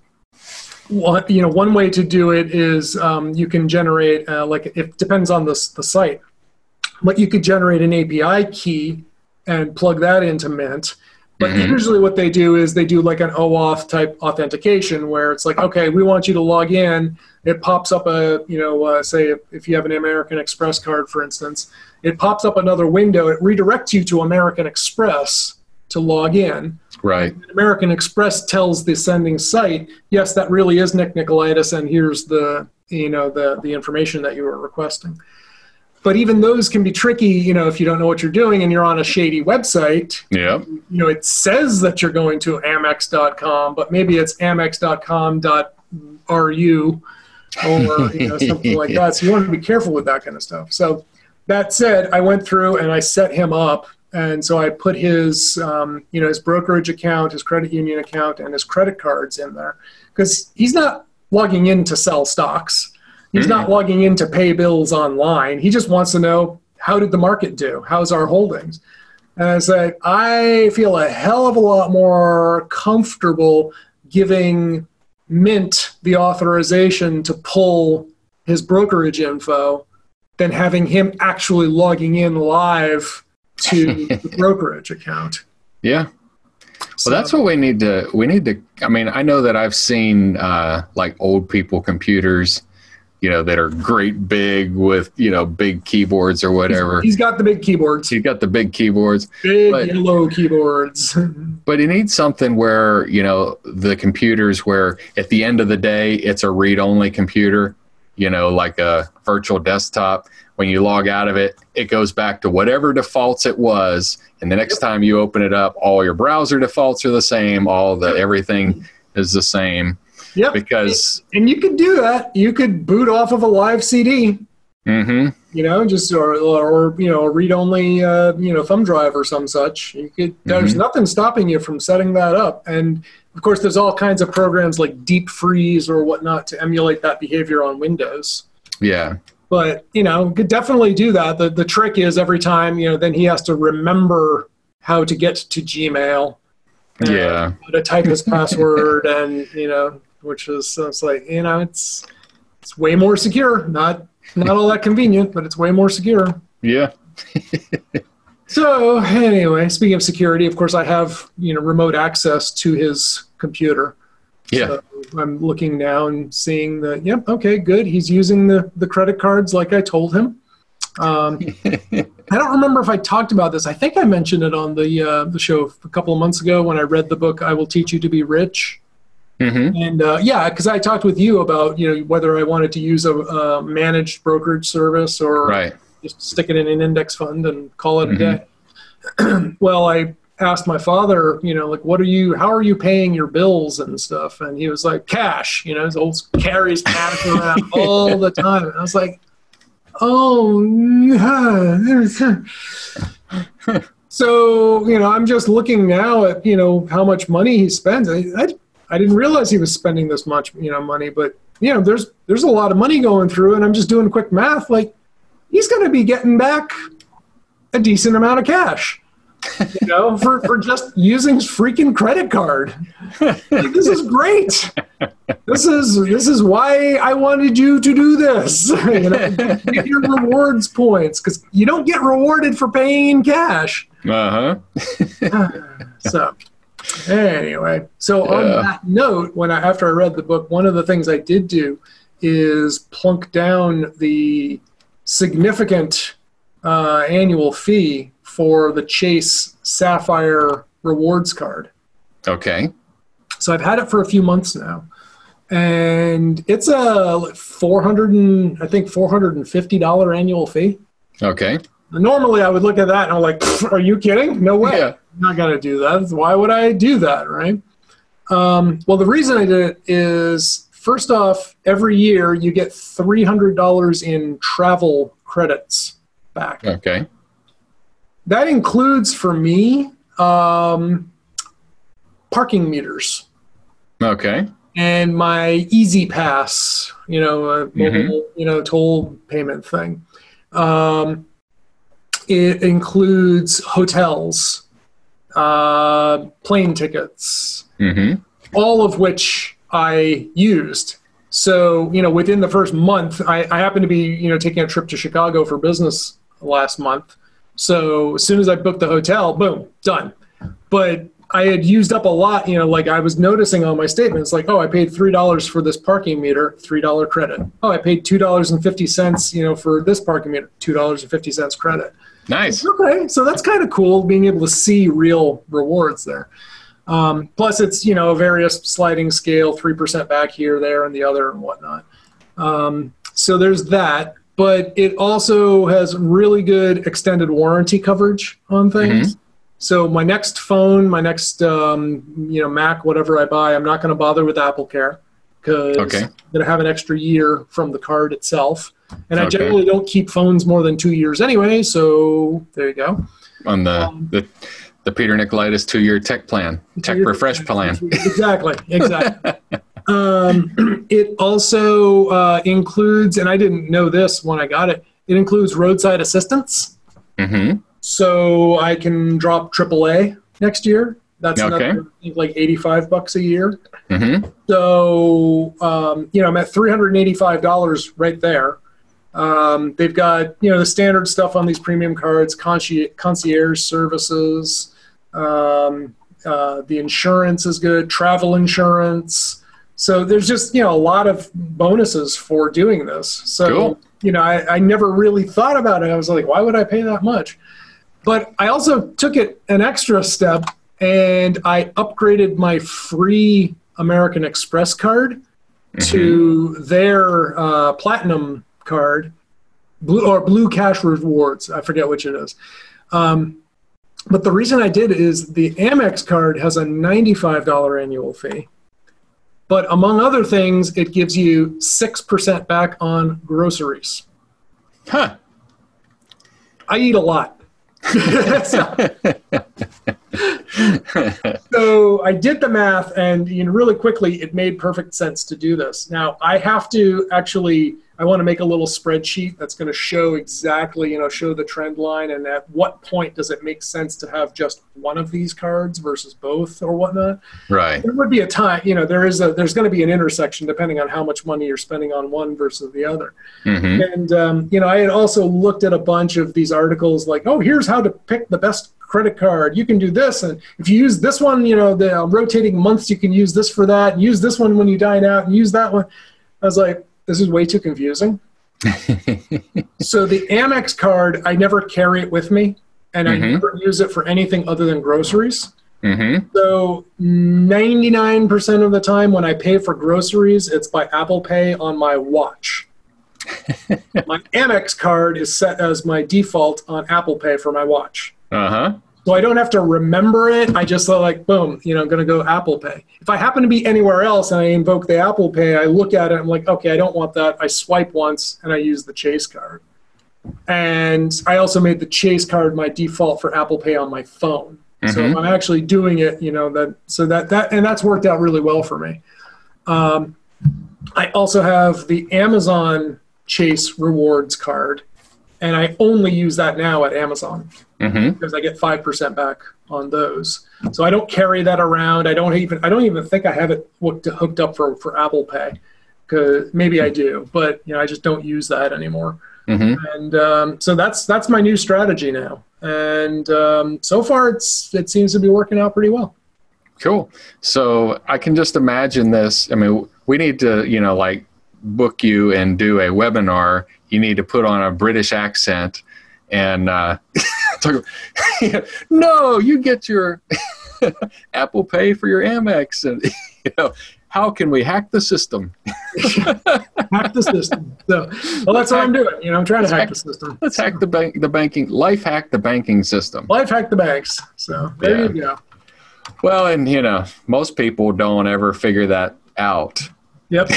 one you know one way to do it is um, you can generate uh, like it depends on the the site, but you could generate an API key and plug that into Mint. But Mhm. usually, what they do is they do like an OAuth type authentication, where it's like, okay, we want you to log in. It pops up a, you know, uh, say if, if you have an American Express card, for instance, it pops up another window. It redirects you to American Express to log in. Right. American Express tells the sending site, yes, that really is Nick Nicolaitis, and here's the, you know, the the information that you were requesting. But even those can be tricky, you know, if you don't know what you're doing and you're on a shady website. Yep. You know, it says that you're going to Amex.com, but maybe it's Amex.com.ru or you know something like that. So you want to be careful with that kind of stuff. So that said, I went through and I set him up, and so I put his um, you know his brokerage account, his credit union account, and his credit cards in there because he's not logging in to sell stocks. He's not logging in to pay bills online. He just wants to know how did the market do? How's our holdings? And I said, I feel a hell of a lot more comfortable giving Mint the authorization to pull his brokerage info than having him actually logging in live to the brokerage account. Yeah. Well, that's what we need to. We need to. I mean, I know that I've seen uh, like old people computers, you know, that are great big with you know big keyboards or whatever. He's got the big keyboards, He's got the big keyboards, big But- yellow keyboards. but he needs something where you know the computers where at the end of the day it's a read-only computer, you know, like a virtual desktop. When you log out of it, it goes back to whatever defaults it was, and the next time you open it up, all your browser defaults are the same. All the everything is the same yep. because. and you could do that. You could boot off of a live CD. hmm you know, just or, or you know, read-only uh, you know thumb drive or some such. You could. There's nothing stopping you from setting that up, and of course, there's all kinds of programs like Deep Freeze or whatnot to emulate that behavior on Windows. Yeah. But you know, could definitely do that. The the trick is every time you know, then he has to remember how to get to Gmail. and Yeah. how to type his password, and you know, which is it's like you know, it's it's way more secure. Not not all that convenient, but it's way more secure. Yeah. So anyway, speaking of security, of course, I have you know remote access to his computer. Yeah. So I'm looking now and seeing that. Yep. Okay. Good. He's using the the credit cards like I told him. Um, I don't remember if I talked about this. I think I mentioned it on the uh, the show a couple of months ago when I read the book "I Will Teach You to Be Rich." Hmm And uh, yeah, because I talked with you about you know whether I wanted to use a, a managed brokerage service or Right. just stick it in an index fund and call it Mhm. a day. well, I asked my father, you know, like, what are you, how are you paying your bills and stuff? And he was like, cash, you know, his old carries cash around all the time. And I was like, oh, no. so, you know, I'm just looking now at, you know, how much money he spends. I, I, I didn't realize he was spending this much, you know, money, but you know, there's, there's a lot of money going through and I'm just doing quick math. Like, he's going to be getting back a decent amount of cash you know for, for just using his freaking credit card like, this is great this is this is why i wanted you to do this you know get your rewards points because you don't get rewarded for paying in cash Uh huh. so anyway so on that note when i after i read the book one of the things i did do is plunk down the significant uh, annual fee for the chase sapphire rewards card Okay. so i've had it for a few months now and it's a 400 and i think 450 dollar annual fee Okay. Normally, I would look at that and I'm like, "Are you kidding? No way! Yeah. Not gonna do that. Why would I do that, right?" Um, well, the reason I did it is, first off, every year you get three hundred dollars in travel credits back. Okay. That includes for me um, parking meters Okay. and my E-ZPass you know, a mobile, you know, toll payment thing. Um, it includes hotels, uh, plane tickets, Mm-hmm. all of which I used. So, you know, within the first month, I, I happened to be, you know, taking a trip to Chicago for business last month. So as soon as I booked the hotel, boom, done. But I had used up a lot, you know, like I was noticing on my statements, like, oh, I paid three dollars for this parking meter, three dollar credit. Oh, I paid two dollars and fifty cents, you know, for this parking meter, two dollars and fifty cents credit. Nice. Okay, so that's kind of cool being able to see real rewards there. Um, plus, it's you know a various sliding scale, three percent back here, there, and the other, and whatnot. Um, so there's that, but it also has really good extended warranty coverage on things. So my next phone, my next um, you know Mac, whatever I buy, I'm not going to bother with Apple Care because Okay. I'm going to have an extra year from the card itself. And I Okay. generally don't keep phones more than two years anyway, so there you go. On the Um, the the Peter Nicolaitis two year tech plan, tech Two-year- refresh plan. Exactly, exactly. um, it also uh, includes, and I didn't know this when I got it. It includes roadside assistance, Mm-hmm. So I can drop AAA next year. That's Okay. another, think, like eighty-five bucks a year. Mm-hmm. So um, you know, I'm at three hundred and eighty-five dollars right there. Um, they've got you know the standard stuff on these premium cards, concierge, concierge services. Um, uh, the insurance is good, travel insurance. So there's just you know a lot of bonuses for doing this. So Cool. you know I, I never really thought about it. I was like, why would I pay that much? But I also took it an extra step and I upgraded my free American Express card to their uh, platinum card, blue or blue cash rewards. I forget which it is. Um, but the reason I did is the Amex card has a $95 annual fee. But among other things, it gives you 6% back on groceries. Huh. I eat a lot. ハハハハ。so I did the math, and you know, really quickly, it made perfect sense to do this. Now I have to actually. I want to make a little spreadsheet that's going to show exactly, you know, show the trend line, and at what point does it make sense to have just one of these cards versus both or whatnot. Right. There would be a time, you know, there is a there's going to be an intersection depending on how much money you're spending on one versus the other. Mm-hmm. And um, you know, I had also looked at a bunch of these articles, like, oh, here's how to pick the best credit card. You can do this, and if you use this one, you know, the uh, rotating months, you can use this for that. And use this one when you dine out, and use that one. I was like, this is way too confusing. so the Amex card, I never carry it with me, and I Mhm. never use it for anything other than groceries. Mm-hmm. So 99% of the time when I pay for groceries, it's by Apple Pay on my watch. my Amex card is set as my default on Apple Pay for my watch. Uh-huh. So I don't have to remember it. I just like, boom, you know, I'm going to go Apple Pay. If I happen to be anywhere else and I invoke the Apple Pay, I look at it, I'm like, okay, I don't want that. I swipe once and I use the Chase card. And I also made the Chase card my default for Apple Pay on my phone. So if Mhm. I'm actually doing it, you know, that so that that and that's worked out really well for me. Um, I also have the Amazon Chase Rewards card, and I only use that now at Amazon Mm-hmm. because I get five percent back on those. So I don't carry that around. I don't even I don't even think I have it hooked, hooked up for for Apple Pay. Cause maybe I do, but you know I just don't use that anymore. Mm-hmm. And um, so that's that's my new strategy now. And um, so far, it's it seems to be working out pretty well. Cool. So I can just imagine this. I mean, we need to, you know, like book you and do a webinar. You need to put on a British accent and uh, talk. no, you get your Apple Pay for your Amex, and you know, how can we hack the system? hack the system. So, well, that's what I'm doing. You know, I'm trying to hack the system. Let's hack the bank, the banking, life hack the banking system. Life hack the banks. So there Yeah. you go. Well, and you know, most people don't ever figure that out, Yep.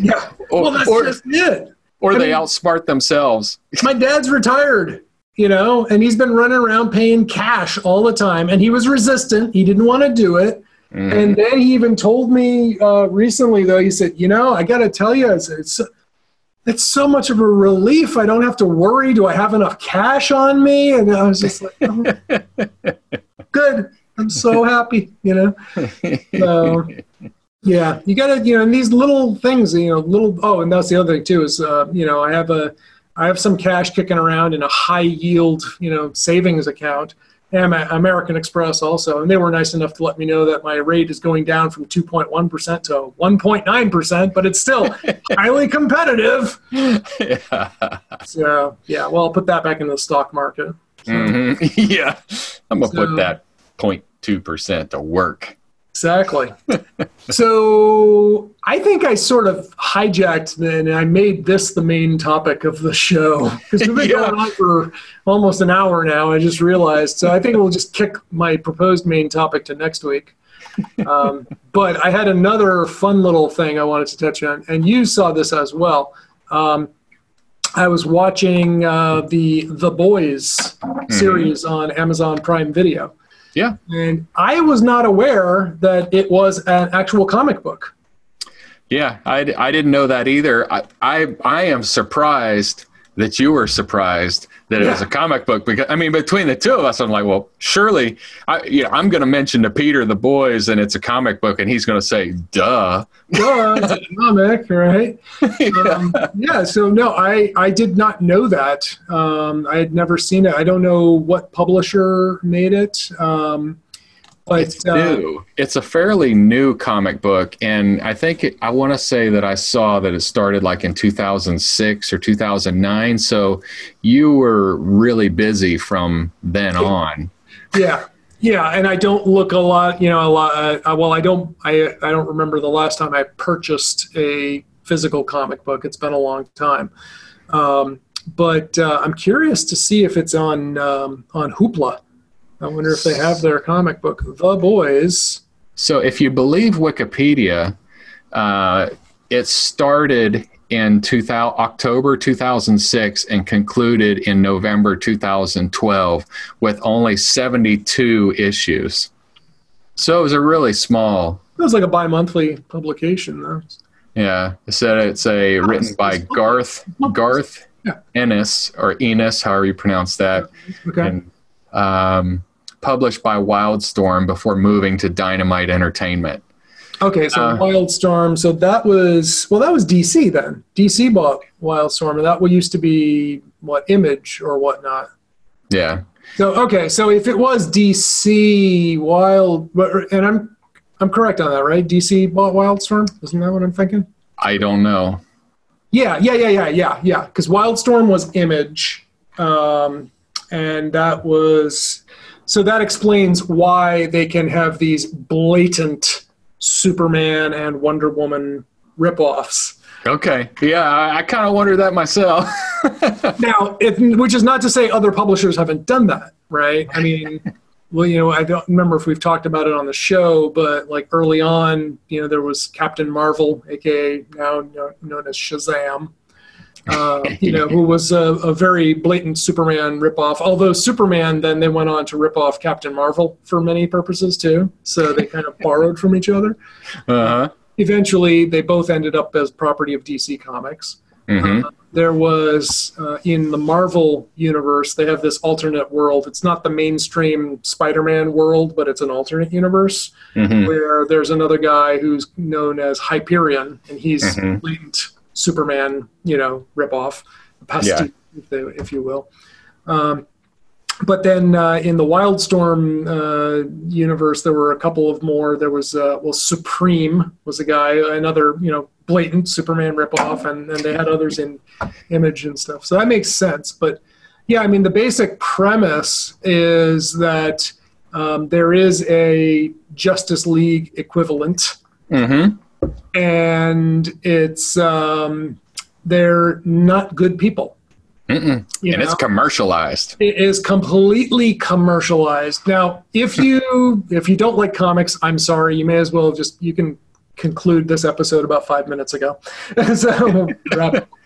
Yeah. or well, that's or, just it. Or I they mean- outsmart themselves. my dad's retired you know and he's been running around paying cash all the time and he was resistant he didn't want to do it Mm-hmm. And then he even told me uh, recently, though, he said, "You know, I got to tell you, it's, it's it's so much of a relief. I don't have to worry. Do I have enough cash on me?" And I was just like, oh, "Good, I'm so happy," you know. So, yeah, you got to, you know, and these little things, you know, little. Oh, and that's the other thing too is, uh, you know, I have a, I have some cash kicking around in a high yield, you know, savings account and American Express also, and they were nice enough to let me know that my rate is going down from 2.1% to 1.9%, but it's still highly competitive. Yeah. So, yeah, well, I'll put that back into the stock market. So, mm-hmm. Yeah, I'm going to so, put that 0.2% to work. Exactly. so I think I sort of hijacked then and I made this the main topic of the show because we've been yeah. going on for almost an hour now. I just realized. So I think we'll just kick my proposed main topic to next week. Um, but I had another fun little thing I wanted to touch on, and you saw this as well. Um, I was watching uh, the The Boys mm-hmm. series on Amazon Prime Video yeah. And I was not aware that it was an actual comic book. Yeah, I, I didn't know that either. I, I, I am surprised that you were surprised that it yeah. was a comic book because I mean between the two of us I'm like well surely I you know, I'm going to mention to Peter the boys and it's a comic book and he's going to say duh. Duh it's a comic right? Yeah. Um, yeah so no I I did not know that. Um, I had never seen it. I don't know what publisher made it. Um, but, it's uh, new. It's a fairly new comic book, and I think it, I want to say that I saw that it started like in 2006 or 2009. So you were really busy from then on. Yeah, yeah, and I don't look a lot. You know, a lot. Uh, well, I don't. I I don't remember the last time I purchased a physical comic book. It's been a long time. Um, but uh, I'm curious to see if it's on um, on Hoopla. I wonder if they have their comic book, The Boys. So, if you believe Wikipedia, uh, it started in 2000, October 2006 and concluded in November 2012 with only 72 issues. So it was a really small. It was like a bi-monthly publication, though. Yeah, it said it's a written by Garth Garth yeah. Ennis or Enos, however you pronounce that. Okay. And, um, published by Wildstorm before moving to Dynamite Entertainment. Okay, so uh, Wildstorm. So that was well, that was DC then. DC bought Wildstorm, and that used to be what Image or whatnot. Yeah. So okay, so if it was DC Wild, and I'm I'm correct on that, right? DC bought Wildstorm. Isn't that what I'm thinking? I don't know. Yeah, yeah, yeah, yeah, yeah, yeah. Because Wildstorm was Image, um, and that was so that explains why they can have these blatant Superman and Wonder Woman ripoffs. Okay. Yeah, I, I kind of wondered that myself. now, if, which is not to say other publishers haven't done that, right? I mean, well, you know, I don't remember if we've talked about it on the show, but like early on, you know, there was Captain Marvel, aka now known as Shazam, uh, you know, who was a, a, very blatant Superman ripoff. Although Superman, then they went on to rip off Captain Marvel for many purposes too. So they kind of borrowed from each other. Uh-huh. Eventually, they both ended up as property of DC Comics. Mm-hmm. Uh, there was uh, in the Marvel universe, they have this alternate world. It's not the mainstream Spider-Man world, but it's an alternate universe mm-hmm. where there's another guy who's known as Hyperion, and he's mm-hmm. blatant Superman, you know, ripoff, pastiche, yeah. if, they, if you will. Um, but then uh, in the Wildstorm uh, universe, there were a couple of more. There was uh, well, Supreme was a guy, another you know blatant Superman ripoff, and and they had others in Image and stuff. So that makes sense. But yeah, I mean the basic premise is that um, there is a Justice League equivalent. Mm-hmm and it's um, they're not good people. and know? it's commercialized. It is completely commercialized. Now, if you if you don't like comics, I'm sorry. You may as well just you can conclude this episode about five minutes ago. so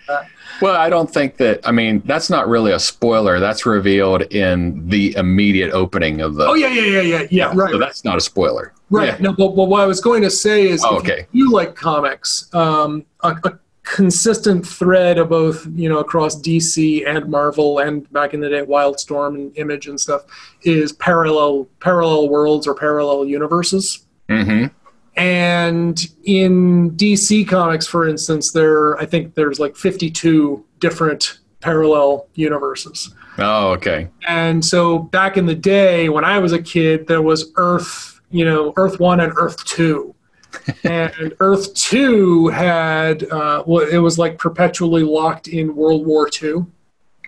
Well, I don't think that. I mean, that's not really a spoiler. That's revealed in the immediate opening of the. Oh yeah, yeah, yeah, yeah, yeah. Right. So that's not a spoiler. Right. Yeah. No, but, but what I was going to say is, Oh, if okay. you like comics, um, a, a consistent thread of both, you know, across DC and Marvel, and back in the day, Wildstorm and Image and stuff, is parallel parallel worlds or parallel universes. Mm-hmm. And in DC Comics, for instance, there I think there's like 52 different parallel universes. Oh, okay. And so back in the day when I was a kid, there was Earth, you know, Earth 1 and Earth 2. and Earth 2 had, uh, well, it was like perpetually locked in World War II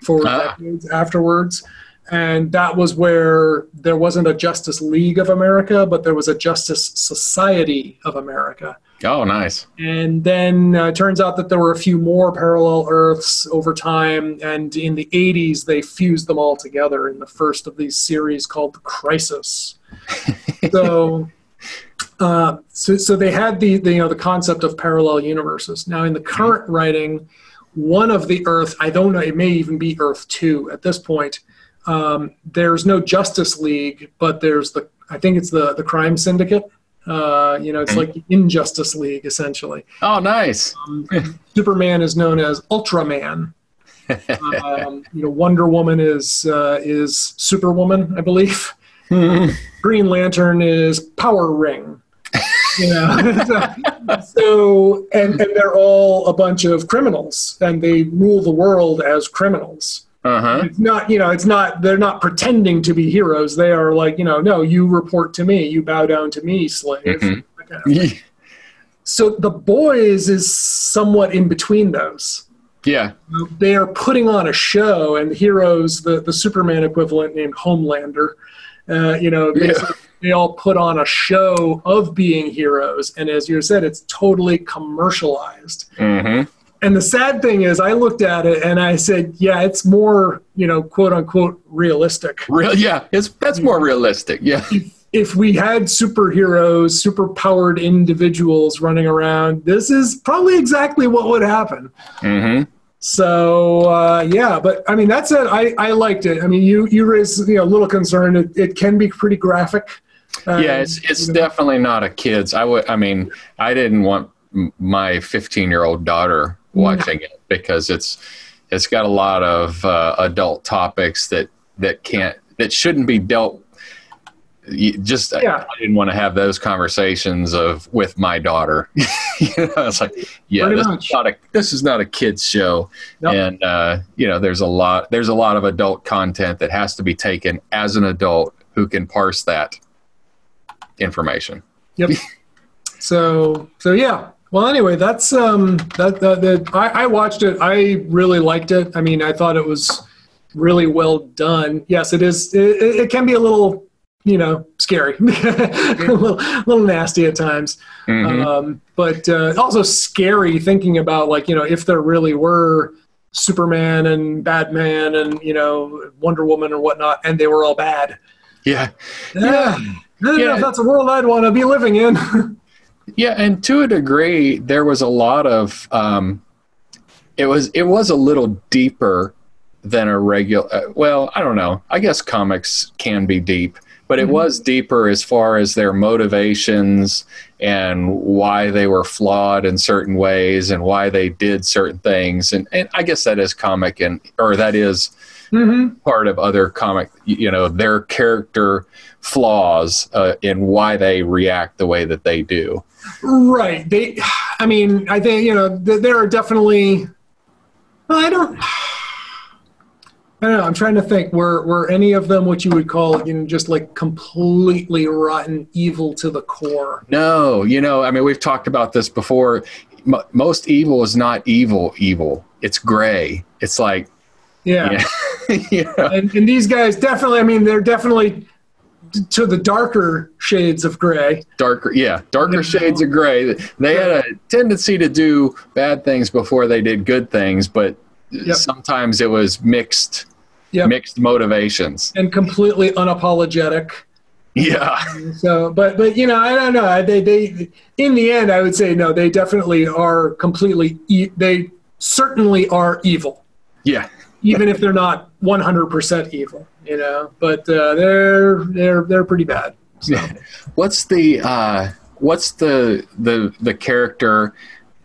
for Ah. decades afterwards. And that was where there wasn't a Justice League of America, but there was a Justice Society of America. Oh, nice. And then uh, it turns out that there were a few more parallel Earths over time. And in the 80s, they fused them all together in the first of these series called The Crisis. so, uh, so, so they had the, the, you know, the concept of parallel universes. Now, in the current writing, one of the Earth, I don't know, it may even be Earth 2 at this point. Um, there's no Justice League, but there's the, I think it's the, the Crime Syndicate. Uh, you know, it's like the Injustice League essentially. Oh, nice. Superman is known as Ultraman. um, you know, Wonder Woman is uh, is Superwoman, I believe. Green Lantern is Power Ring. You know, so, so and and they're all a bunch of criminals, and they rule the world as criminals. Uh huh. It's not, you know, it's not. They're not pretending to be heroes. They are like, you know, no, you report to me, you bow down to me, slave. Mhm. Kind of so the boys is somewhat in between those. Yeah. They are putting on a show, and the heroes, the, the Superman equivalent named Homelander, uh, you know, Yeah. they all put on a show of being heroes. And as you said, it's totally commercialized. Mm-hmm. And the sad thing is, I looked at it and I said, yeah, it's more, you know, quote unquote realistic. Real. Yeah. It's that's more realistic. Yeah. if we had superheroes, super powered individuals running around, this is probably exactly what would happen. Mm-hmm. So uh, yeah, but I mean that's it. I, I liked it. I mean you you raised you know, a little concern. It, it can be pretty graphic. Um, yeah. It's it's you know, definitely not a kids. I would. I mean, I didn't want my 15 year old daughter watching it because it's it's got a lot of uh, adult topics that that can't that shouldn't be dealt. you- Just I- Yeah. I didn't want to have those conversations of with my daughter. you know, it's like, yeah, Pretty this much. is not a this is not a kids show, Nope. and uh, you know, there's a lot there's a lot of adult content that has to be taken as an adult who can parse that information. Yep. so so yeah. Well, anyway, that's um that that, that I, I watched it. I really liked it. I mean, I thought it was really well done. Yes, it is. It, it can be a little, you know, scary, a little, little nasty at times. Mhm. Um, but uh, also scary thinking about like you know if there really were Superman and Batman and you know Wonder Woman or whatnot, and they were all bad. yeah. Yeah. I don't know Yeah. if that's a world I'd want to be living in. Yeah, and to a degree, there was a lot of. Um, it was it was a little deeper than a regular. Uh, well, I don't know. I guess comics can be deep, but it Mhm. was deeper as far as their motivations and why they were flawed in certain ways and why they did certain things. And and I guess that is comic and or that is mm-hmm. part of other comic. You know, their character flaws uh, in why they react the way that they do. Right. They, I mean, I think, you know, there are definitely, well, I don't, I don't know. I'm trying to think. Were were any of them what you would call, you know, just like completely rotten evil to the core? No, you know, I mean, we've talked about this before. M- most evil is not evil, evil. It's gray. It's like, Yeah. yeah. yeah. And, and these guys definitely, I mean, they're definitely to the darker shades of gray. darker, yeah, darker shades of gray. They had a tendency to do bad things before they did good things, but Yep. sometimes it was mixed, Yep. mixed motivations. And completely unapologetic. Yeah, So, but but you know, I don't know. They they in the end, I would say no. They definitely are completely. E- they certainly are evil, Yeah. Even if they're not 100% evil. You know, but uh, they're they're they're pretty bad. So. What's the uh, what's the the the character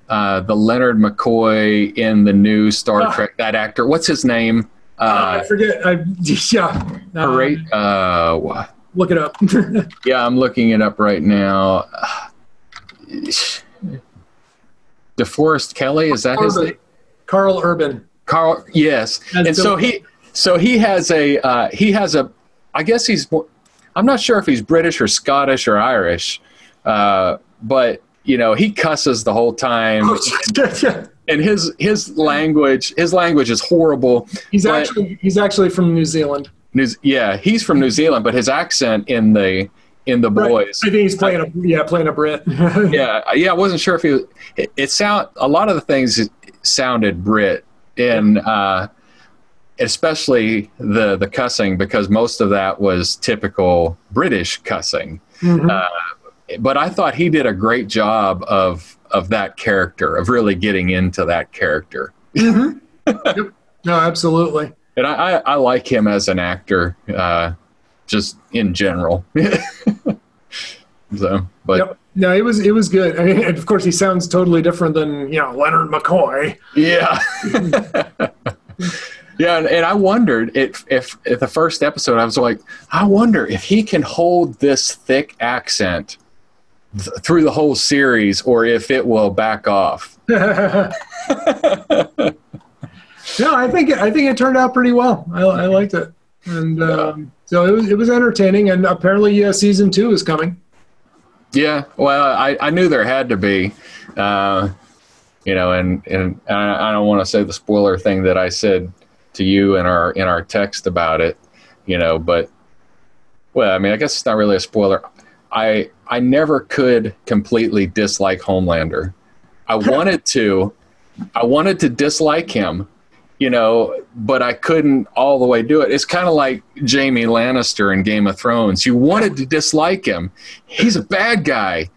uh, the Leonard McCoy in the new Star Ah. Trek that actor? What's his name? Uh, Uh, I forget. I yeah. Uh, Parade- uh, look it up. yeah, I'm looking it up right now. DeForest Kelley is that his Urban. name? Karl Urban. Karl, yes, That's and so he, so he has a, uh, he has a, I guess he's, more- I'm not sure if he's British or Scottish or Irish, uh, but you know he cusses the whole time, Oh, yeah. and his his language, his language is horrible. He's actually he's actually from New Zealand. New, yeah, he's from New Zealand, but his accent in the in the Right. boys, I think he's playing a yeah playing a Brit. yeah, yeah, I wasn't sure if he was. It, it sound a lot of the things sounded Brit, and uh, especially the the cussing because most of that was typical British cussing. Mhm. Uh, but I thought he did a great job of of that character, of really getting into that character, Mhm. yep. No, absolutely. and I I, I like him as an actor, uh, just in general. so, but yep. No, it was it was good. I mean, of course, he sounds totally different than you know Leonard McCoy. Yeah. yeah, and, and I wondered if, if if the first episode I was like, I wonder if he can hold this thick accent th- through the whole series or if it will back off. no, I think I think it turned out pretty well. I, I liked it, and um, so it was it was entertaining. And apparently, uh, season two is coming. Yeah, well, I, I knew there had to be, uh, you know, and and I, I don't want to say the spoiler thing that I said to you in our in our text about it, you know, but well, I mean, I guess it's not really a spoiler. I I never could completely dislike Homelander. I wanted to, I wanted to dislike him, you know, but I couldn't all the way do it. It's kind of like Jaime Lannister in Game of Thrones. You wanted to dislike him. He's a bad guy,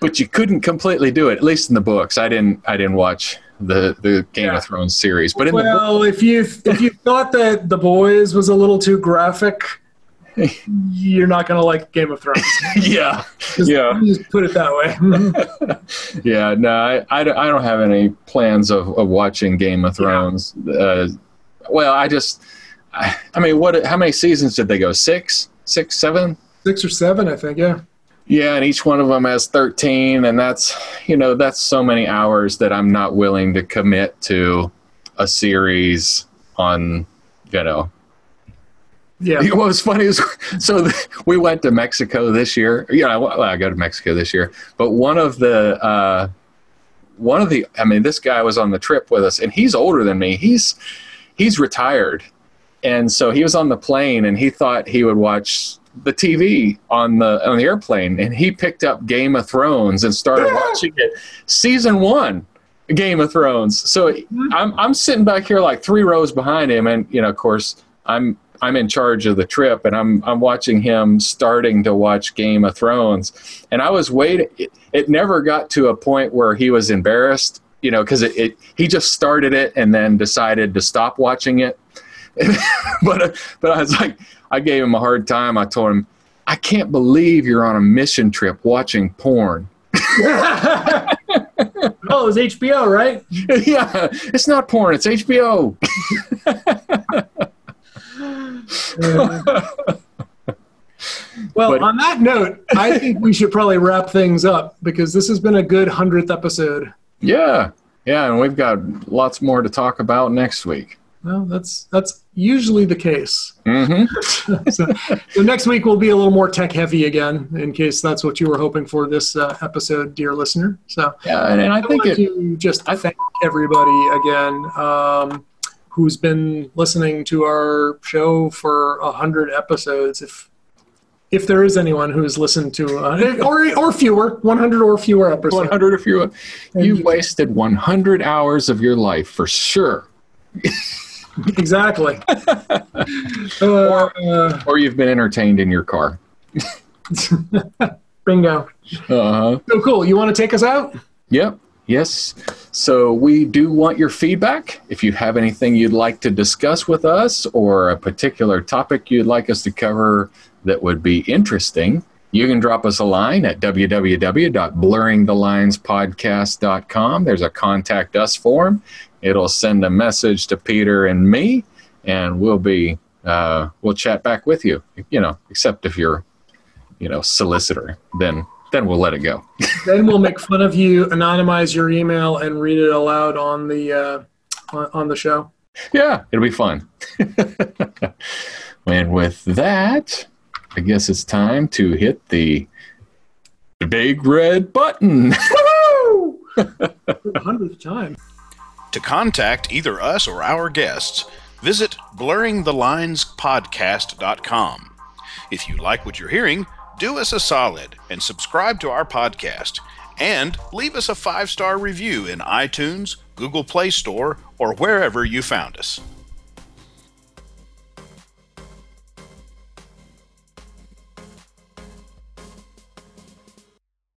but you couldn't completely do it. At least in the books. I didn't. I didn't watch the the Game Yeah. of Thrones series, but in the book, Well, if you if you thought that the boys was a little too graphic, you're not going to like Game of Thrones. yeah, Just, Yeah. just put it that way. yeah. No, I, I, don't- I don't have any plans of, of watching Game of Thrones. Uh, well, I just, I, I mean, what? How many seasons did they go? Six, six, seven? Six or seven, I think. Yeah. Yeah, and each one of them has 13, and that's, you know, that's so many hours that I'm not willing to commit to a series on, you know. Yeah. What was funny is, so we went to Mexico this year. Yeah, well, I go to Mexico this year, but one of the, uh, one of the, I mean, this guy was on the trip with us, and he's older than me. He's, he's retired, and so he was on the plane, and he thought he would watch the TV on the on the airplane, and he picked up Game of Thrones and started watching it, season one, Game of Thrones. So mm-hmm. I'm I'm sitting back here like three rows behind him, and you know, of course, I'm I'm in charge of the trip, and I'm I'm watching him starting to watch Game of Thrones, and I was waiting. It, it never got to a point where he was embarrassed, you know, because it, it he just started it and then decided to stop watching it. but but I was like, I gave him a hard time. I told him, I can't believe you're on a mission trip watching porn. oh, it was HBO, right? yeah, it's not porn. It's HBO. Well, But- on that note, I think we should probably wrap things up because this has been a good hundredth episode. Yeah, yeah, and we've got lots more to talk about next week. Well, that's that's usually the case. hmm so, so next week will be a little more tech heavy again, in case that's what you were hoping for this uh, episode, dear listener. So Yeah, and, and I I think it. to just thank everybody again um, who's been listening to our show for a hundred episodes. If if there is anyone who's listened to uh, or or fewer, one hundred or fewer episodes. 100 if you And you you- wasted 100 hours of your life for sure Exactly. uh, or you've been entertained in your car bingo. uh-huh So cool. You want to take us out? yep Yes. So we do want your feedback. If you have anything you'd like to discuss with us or a particular topic you'd like us to cover that would be interesting, you can drop us a line at www.blurringthelinespodcast.com. There's a contact us form. It'll send a message to Peter and me, and we'll be uh, we'll chat back with you. You know, except if you're, you know, solicitor, then then we'll let it go. then we'll make fun of you, anonymize your email, and read it aloud on the uh, on the show. Yeah, it'll be fun. and with that, I guess it's time to hit the big red button. hundredth time. To contact either us or our guests, visit blurringthelinespodcast.com. If you like what you're hearing, do us a solid and subscribe to our podcast and leave us a five star review in iTunes, Google Play Store, or wherever you found us.